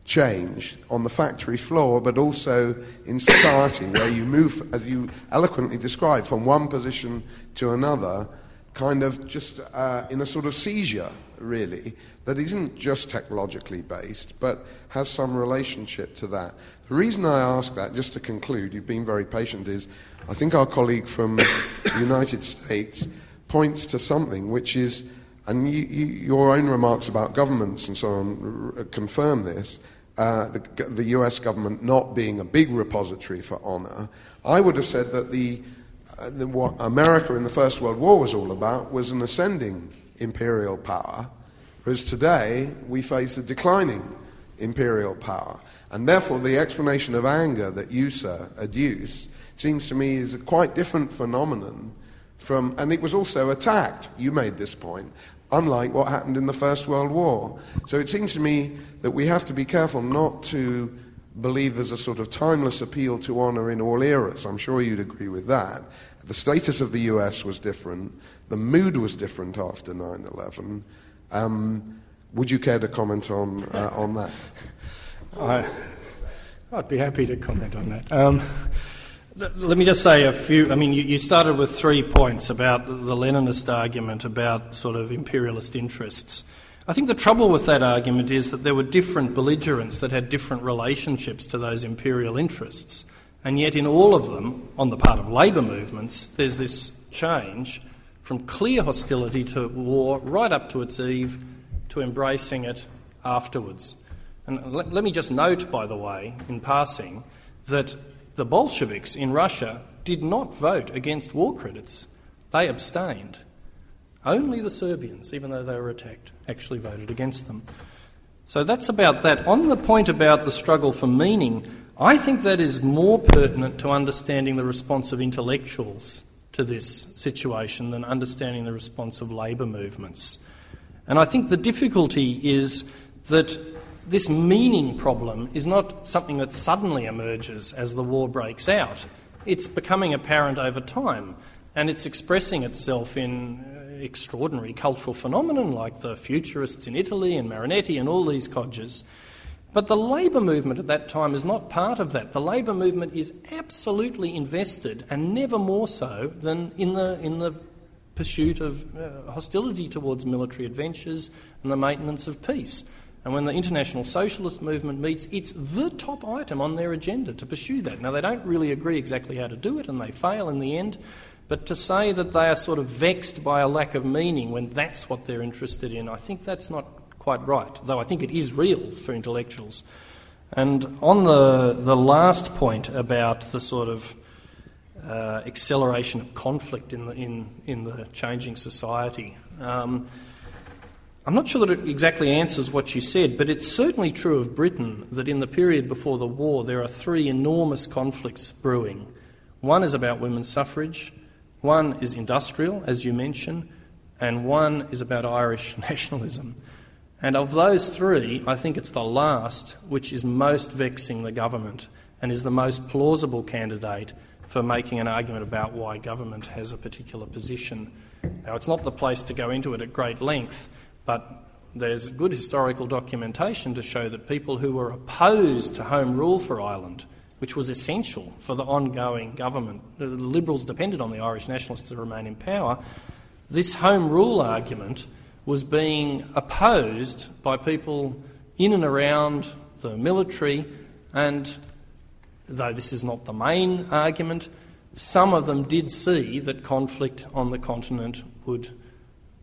change on the factory floor, but also in society, where you move, as you eloquently described, from one position to another, kind of just uh, in a sort of seizure, really, that isn't just technologically based, but has some relationship to that. The reason I ask that, just to conclude, you've been very patient, is I think our colleague from the United States points to something which is, and you, you, your own remarks about governments and so on confirm this. Uh, the, the, US government not being a big repository for honor, I would have said that the, uh, the, what America in the First World War was all about was an ascending imperial power, whereas today we face a declining imperial power. And therefore, the explanation of anger that you, sir, adduce seems to me is a quite different phenomenon from, and it was also attacked, you made this point, unlike what happened in the First World War. So it seems to me that we have to be careful not to believe there's a sort of timeless appeal to honour in all eras. I'm sure you'd agree with that. The status of the US was different, the mood was different after 9 11. Um, would you care to comment on, uh, on that? I, would be happy to comment on that. Um, let me just say a few. I mean, you, you, started with three points about the Leninist argument about sort of imperialist interests. I think the trouble with that argument is that there were different belligerents that had different relationships to those imperial interests. And yet, in all of them, on the part of labour movements, there's this change from clear hostility to war right up to its eve to embracing it afterwards. And let, let me just note, by the way, in passing, that the Bolsheviks in Russia did not vote against war credits, they abstained. Only the Serbians, even though they were attacked, actually voted against them. So that's about that. On the point about the struggle for meaning, I think that is more pertinent to understanding the response of intellectuals to this situation than understanding the response of labour movements. And I think the difficulty is that this meaning problem is not something that suddenly emerges as the war breaks out. It's becoming apparent over time, and it's expressing itself in uh, extraordinary cultural phenomenon like the futurists in Italy and Marinetti and all these codgers. But the labour movement at that time is not part of that. The labour movement is absolutely invested, and never more so than in the, in the pursuit of uh, hostility towards military adventures and the maintenance of peace. And when the international socialist movement meets, it's the top item on their agenda to pursue that. Now, they don't really agree exactly how to do it, and they fail in the end. But to say that they are sort of vexed by a lack of meaning when that's what they're interested in, I think that's not quite right, though I think it is real for intellectuals. And on the, the last point about the sort of uh, acceleration of conflict in the, in, in the changing society, um, I'm not sure that it exactly answers what you said, but it's certainly true of Britain that in the period before the war there are three enormous conflicts brewing. One is about women's suffrage, one is industrial, as you mentioned, and one is about Irish nationalism. And of those three, I think it's the last which is most vexing the government and is the most plausible candidate for making an argument about why government has a particular position. Now, it's not the place to go into it at great length, but there's good historical documentation to show that people who were opposed to Home Rule for Ireland, which was essential for the ongoing government, the Liberals depended on the Irish nationalists to remain in power, this Home Rule argument was being opposed by people in and around the military, and though this is not the main argument, some of them did see that conflict on the continent would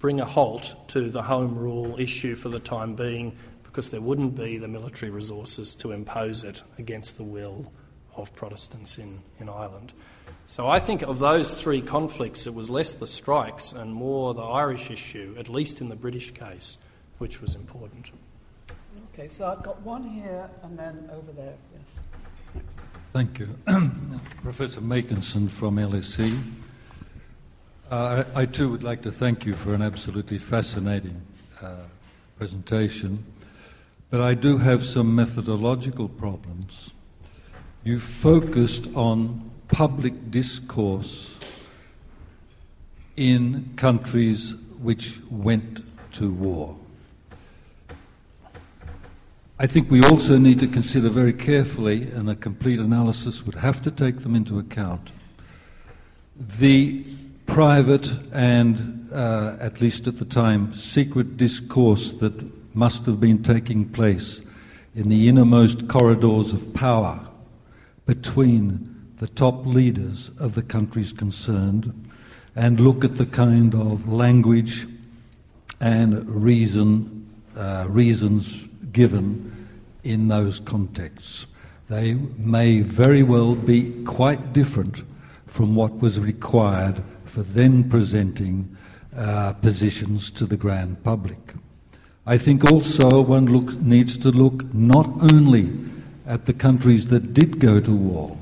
bring a halt to the home rule issue for the time being because there wouldn't be the military resources to impose it against the will of Protestants in, in Ireland. So I think of those three conflicts, it was less the strikes and more the Irish issue, at least in the British case, which was important. Okay, so I've got one here and then over there. Yes. Thanks. Thank you. Professor Makinson from LSE. Uh, I, I, too would like to thank you for an absolutely fascinating uh, presentation, but I do have some methodological problems. You focused on public discourse in countries which went to war. I think we also need to consider very carefully, and a complete analysis would have to take them into account, the private and, uh, at least at the time, secret discourse that must have been taking place in the innermost corridors of power between the top leaders of the countries concerned and look at the kind of language and reason, uh, reasons given in those contexts. They may very well be quite different from what was required for then presenting uh, positions to the grand public. I think also one look, needs to look not only at the countries that did go to war,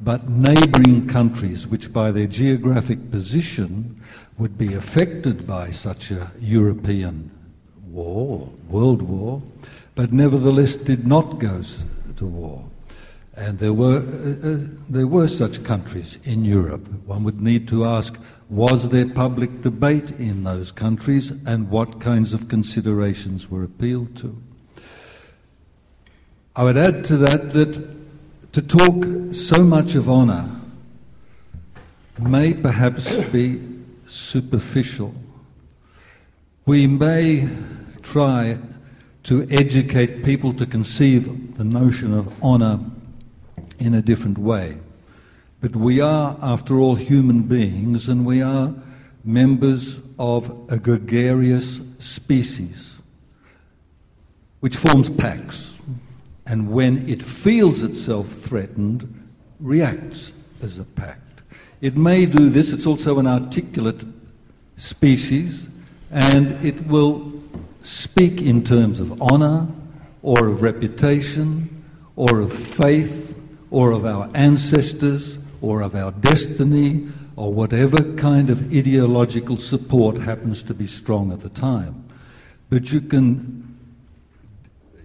but neighbouring countries which, by their geographic position, would be affected by such a European war, world war, but nevertheless did not go to war. And there were, uh, uh, there were such countries in Europe. One would need to ask was there public debate in those countries and what kinds of considerations were appealed to? I would add to that that to talk so much of honour may perhaps be superficial. We may try to educate people to conceive the notion of honour in a different way. But we are, after all, human beings, and we are members of a gregarious species which forms packs. And when it feels itself threatened, reacts as a pack. It may do this, it's also an articulate species, and it will speak in terms of honour or of reputation or of faith or of our ancestors or of our destiny or whatever kind of ideological support happens to be strong at the time. But you can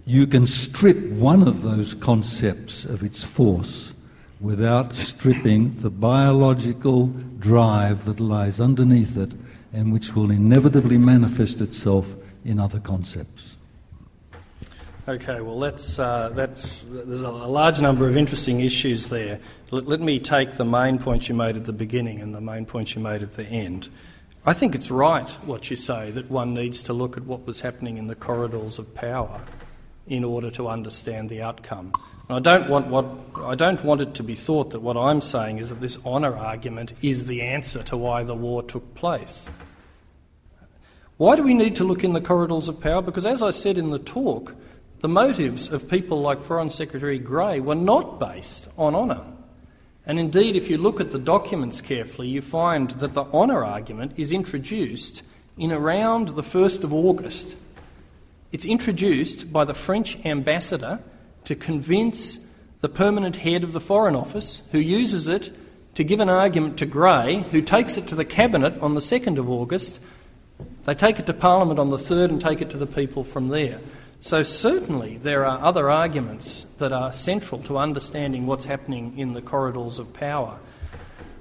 you can strip one of those concepts of its force without stripping the biological drive that lies underneath it and which will inevitably manifest itself in other concepts. Okay, well, that's, uh, that's, there's a large number of interesting issues there. Let, let me take the main points you made at the beginning and the main points you made at the end. I think it's right what you say that one needs to look at what was happening in the corridors of power in order to understand the outcome. I don't want what I don't want it to be thought that what I'm saying is that this honour argument is the answer to why the war took place. Why do we need to look in the corridors of power? Because as I said in the talk, the motives of people like Foreign Secretary Grey were not based on honour. And indeed, if you look at the documents carefully, you find that the honour argument is introduced in around the 1st of August. It's introduced by the French ambassador to convince the permanent head of the Foreign Office, who uses it to give an argument to Grey, who takes it to the Cabinet on the 2nd of August. They take it to Parliament on the 3rd and take it to the people from there. So, certainly, there are other arguments that are central to understanding what's happening in the corridors of power.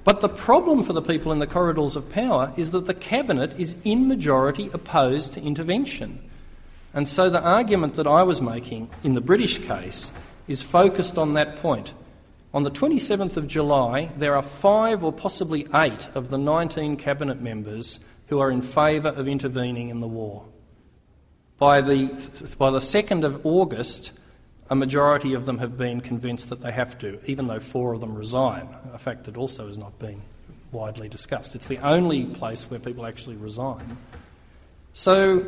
But the problem for the people in the corridors of power is that the Cabinet is in majority opposed to intervention. And so the argument that I was making in the British case is focused on that point. On the 27th of July, there are five or possibly eight of the 19 cabinet members who are in favour of intervening in the war. By the, by the 2nd of August, a majority of them have been convinced that they have to, even though four of them resign, a fact that also has not been widely discussed. It's the only place where people actually resign. So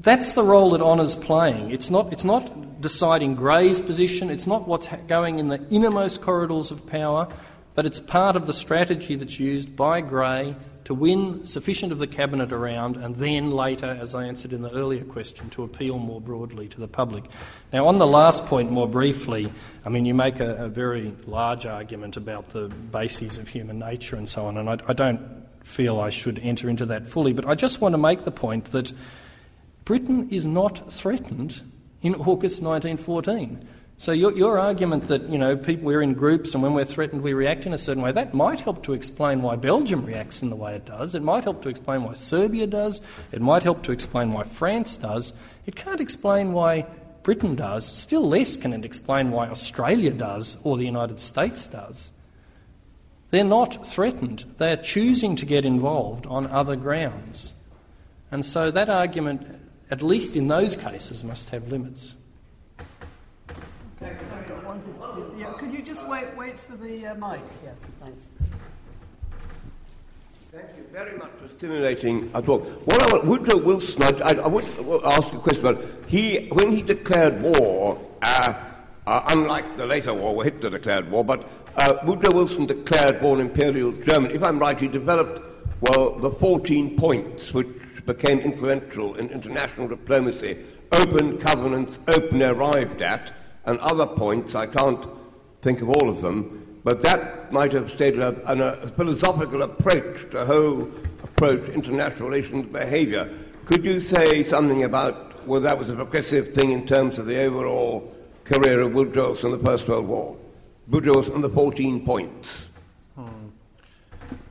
that's the role that honour's playing. It's not, it's not deciding Grey's position, it's not what's going in the innermost corridors of power, but it's part of the strategy that's used by Grey to win sufficient of the Cabinet around and then later, as I answered in the earlier question, to appeal more broadly to the public. Now, on the last point, more briefly, I mean, you make a, a very large argument about the bases of human nature and so on, and I, I don't feel I should enter into that fully, but I just want to make the point that Britain is not threatened in August 1914. So your, your argument that you know people we're in groups and when we're threatened we react in a certain way that might help to explain why Belgium reacts in the way it does. It might help to explain why Serbia does. It might help to explain why France does. It can't explain why Britain does. Still less can it explain why Australia does or the United States does. They're not threatened. They're choosing to get involved on other grounds. And so that argument at least in those cases, must have limits. One, yeah, could you just wait, wait for the uh, mic? Yeah, thanks. Thank you very much for stimulating our talk. What I want, Woodrow Wilson, I, I, I would ask a question about he when he declared war. Uh, uh, unlike the later war where Hitler declared war, but uh, Woodrow Wilson declared war on Imperial Germany. If I'm right, he developed, well, the 14 points which became influential in international diplomacy open covenants, open arrived at, and other points, I can't think of all of them, but that might have stated a, a philosophical approach to whole approach international relations behavior. Could you say something about whether that was a progressive thing in terms of the overall career of Woodrow Wilson in the First World War? Woodrow Wilson the 14 points. Hmm.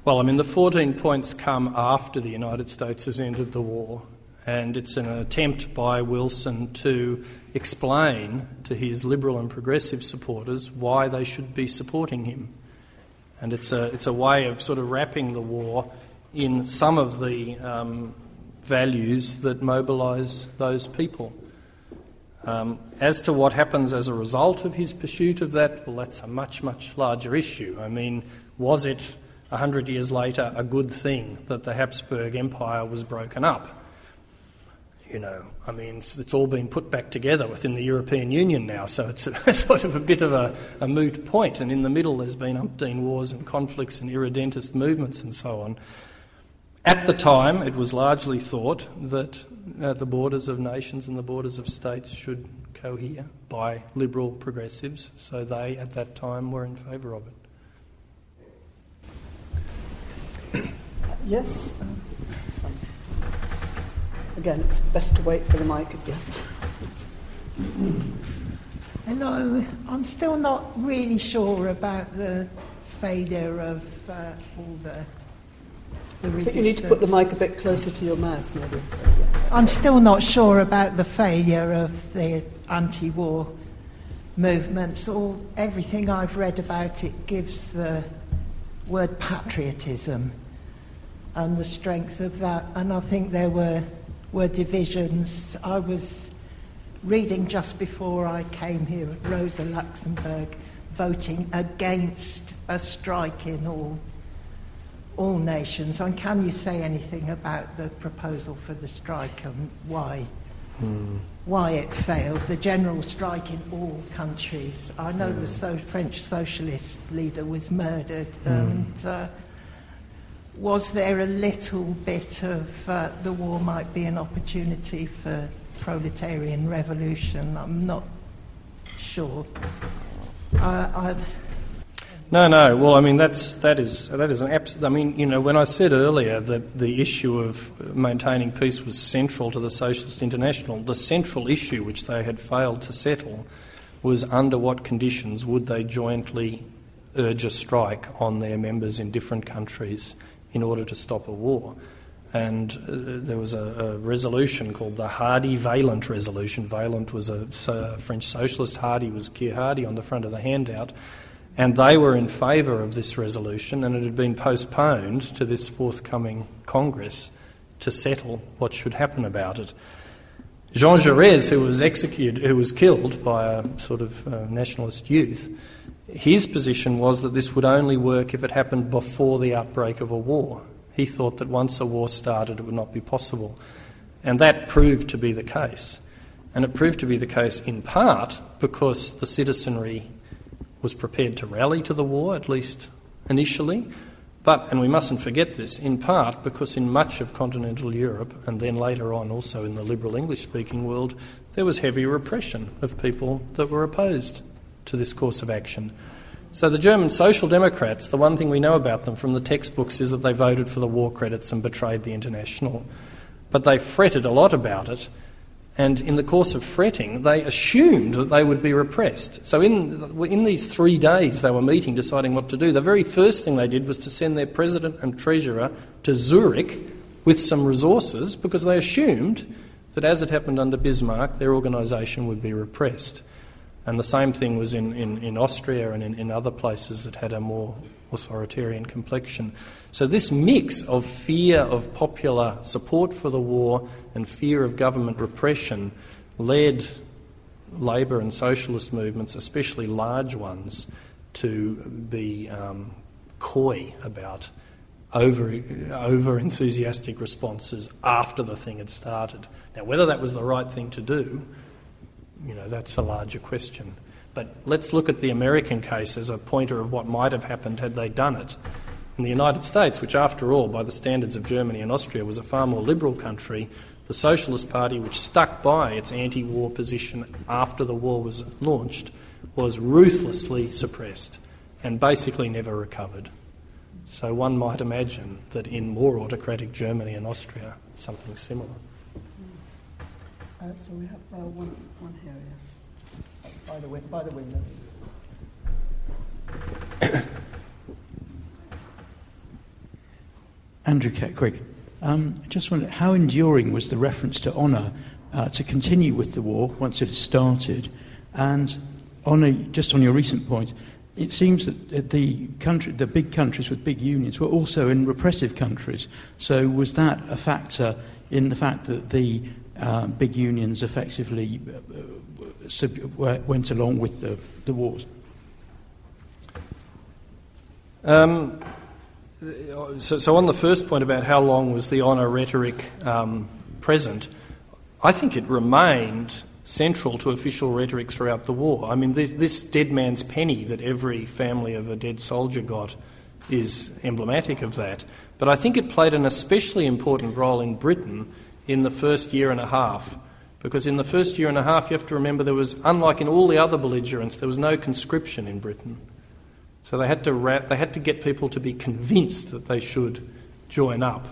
Well, I mean, the 14 points come after the United States has entered the war, and it's an attempt by Wilson to explain to his liberal and progressive supporters why they should be supporting him. And it's a, it's a way of sort of wrapping the war in some of the um, values that mobilise those people. Um, as to what happens as a result of his pursuit of that, well, that's a much, much larger issue. I mean, was it a hundred years later a good thing that the Habsburg Empire was broken up? You know, I mean, it's, it's all been put back together within the European Union now, so it's a, sort of a bit of a, a moot point. And in the middle, there's been umpteen wars and conflicts and irredentist movements and so on. At the time, it was largely thought that uh, the borders of nations and the borders of states should cohere by liberal progressives, so they at that time were in favour of it. Yes. Again, it's best to wait for the mic. Yes. Hello. I'm still not really sure about the failure of uh, all the the resistance. You need to put the mic a bit closer to your mouth, maybe. I'm still not sure about the failure of the anti-war movements. All everything I've read about it gives the word patriotism and the strength of that. And I think there were were divisions. I was reading just before I came here at Rosa Luxemburg voting against a strike in all all nations. And can you say anything about the proposal for the strike and why? Mm. Why it failed, the general strike in all countries. I know mm. the hmm. so- French socialist leader was murdered, mm. and uh, was there a little bit of uh, the war might be an opportunity for proletarian revolution? I'm not sure. Uh, no, no. Well, I mean that's that is that is an absolute. I mean, you know, when I said earlier that the issue of maintaining peace was central to the Socialist International, the central issue which they had failed to settle was under what conditions would they jointly urge a strike on their members in different countries in order to stop a war. And uh, there was a, a, resolution called the Hardie Vaillant resolution. Vaillant was a, French socialist. Hardie was Keir Hardie on the front of the handout and they were in favour of this resolution, and it had been postponed to this forthcoming Congress to settle what should happen about it. Jean Jaurès, who was executed, who was killed by a sort of uh, nationalist youth, his position was that this would only work if it happened before the outbreak of a war. He thought that once a war started, it would not be possible. And that proved to be the case. And it proved to be the case in part because the citizenry was prepared to rally to the war, at least initially. But, and we mustn't forget this, in part because in much of continental Europe, and then later on also in the liberal English speaking world, there was heavy repression of people that were opposed to this course of action. So the German Social Democrats, the one thing we know about them from the textbooks is that they voted for the war credits and betrayed the International. But they fretted a lot about it and in the course of fretting, they assumed that they would be repressed. So, in, in these three days they were meeting, deciding what to do, the very first thing they did was to send their president and treasurer to Zurich with some resources because they assumed that, as it happened under Bismarck, their organisation would be repressed. And the same thing was in, in, in Austria and in, in other places that had a more authoritarian complexion. So, this mix of fear of popular support for the war and fear of government repression led labour and socialist movements, especially large ones, to be um, coy about over, over enthusiastic responses after the thing had started. Now, whether that was the right thing to do, you know, that's a larger question. But let's look at the American case as a pointer of what might have happened had they done it. In the United States, which, after all, by the standards of Germany and Austria, was a far more liberal country, the Socialist Party, which stuck by its anti war position after the war was launched, was ruthlessly suppressed and basically never recovered. So one might imagine that in more autocratic Germany and Austria, something similar. Uh, so we have uh, one, one here, yes. By the, by the window. Andrew Keckwick. Um, I just wondered how enduring was the reference to honour uh, to continue with the war once it had started? And on a, just on your recent point, it seems that the, country, the big countries with big unions were also in repressive countries. So was that a factor in the fact that the uh, big unions effectively uh, sub- went along with the, the wars? Um, so, so, on the first point about how long was the honour rhetoric um, present, I think it remained central to official rhetoric throughout the war. I mean, this, this, dead man's penny that every family of a dead soldier got is emblematic of that. But I think it played an especially important role in Britain in the first year and a half. Because in the first year and a half, you have to remember there was, unlike in all the other belligerents, there was no conscription in Britain. So they had to, ra- they had to get people to be convinced that they should join up.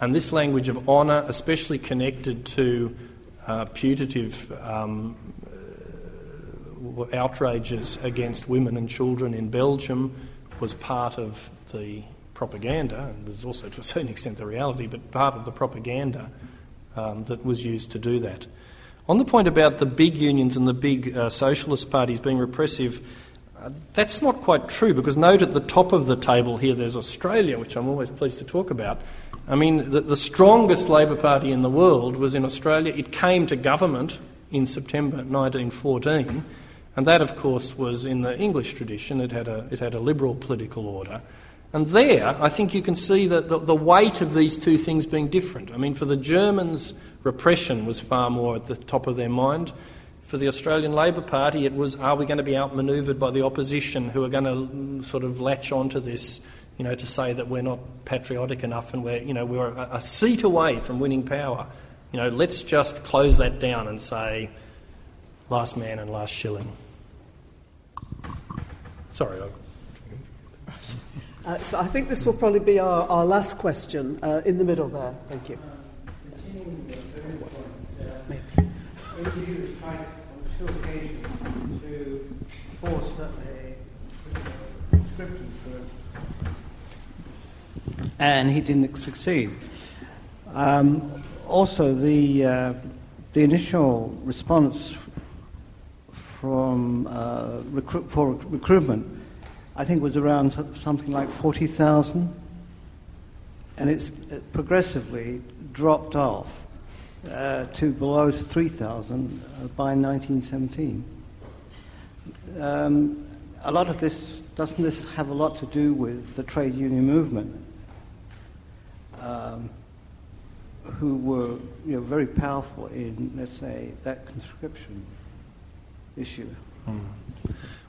And this language of honour, especially connected to uh, putative um, uh, outrages against women and children in Belgium, was part of the propaganda, and was also to a certain extent the reality, but part of the propaganda um, that was used to do that. On the point about the big unions and the big uh, socialist parties being repressive, uh, that's not quite true because note at the top of the table here there's Australia, which I'm always pleased to talk about. I mean, the, the strongest Labor Party in the world was in Australia. It came to government in September 1914, and that, of course, was in the English tradition. It had a, it had a liberal political order. And there, I think you can see that the, the, weight of these two things being different. I mean, for the Germans, repression was far more at the top of their mind. For the Australian Labor Party, it was are we going to be outmanoeuvred by the opposition who are going to sort of latch onto this, you know, to say that we're not patriotic enough and we're, you know, we're a, a seat away from winning power. You know, let's just close that down and say last man and last shilling. Sorry, I uh, so I think this will probably be our, our last question uh, in the middle there. Thank you. And he didn't succeed. Um, also, the, uh, the initial response from uh, recruit, for recruitment I think it was around something like 40,000, and it's progressively dropped off uh, to below 3,000 uh, by 1917. Um, a lot of this, doesn't this have a lot to do with the trade union movement, um, who were you know, very powerful in, let's say, that conscription issue? Mm.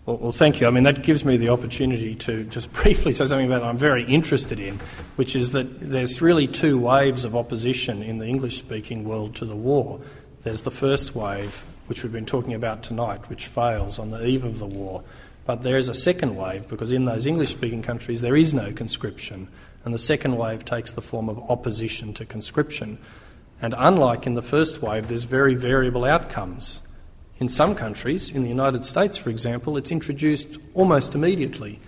Well, well, thank you. I mean, that gives me the opportunity to just briefly say something about I'm very interested in, which is that there's really two waves of opposition in the English speaking world to the war. There's the first wave, which we've been talking about tonight, which fails on the eve of the war. But there is a second wave because in those English speaking countries there is no conscription, and the second wave takes the form of opposition to conscription. And unlike in the first wave, there's very variable outcomes. In some countries, in the United States, for example, it's introduced almost immediately.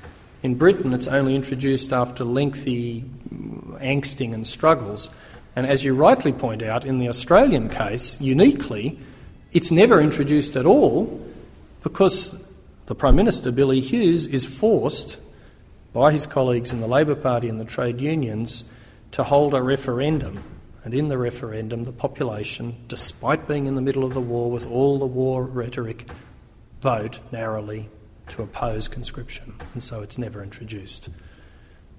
In Britain, it's only introduced after lengthy angsting and struggles. And as you rightly point out, in the Australian case, uniquely, it's never introduced at all because the Prime Minister, Billy Hughes, is forced by his colleagues in the Labor Party and the trade unions to hold a referendum and in the referendum, the population, despite being in the middle of the war with all the war rhetoric, vote narrowly to oppose conscription, and so it's never introduced.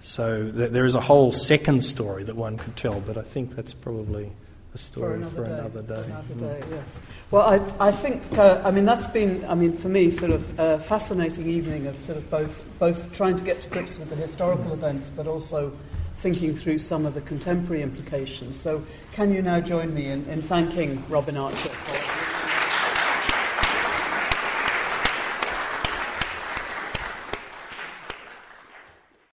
So th- there is a whole second story that one could tell, but I think that's probably a story for another, for day. another day. Another Mm. day, yes. Well, I, I think, uh, I mean, that's been, I mean, for me, sort of a fascinating evening of sort of both, both trying to get to grips with the historical events, but also thinking through some of the contemporary implications. So, can you now join me in, in thanking Robin Archer for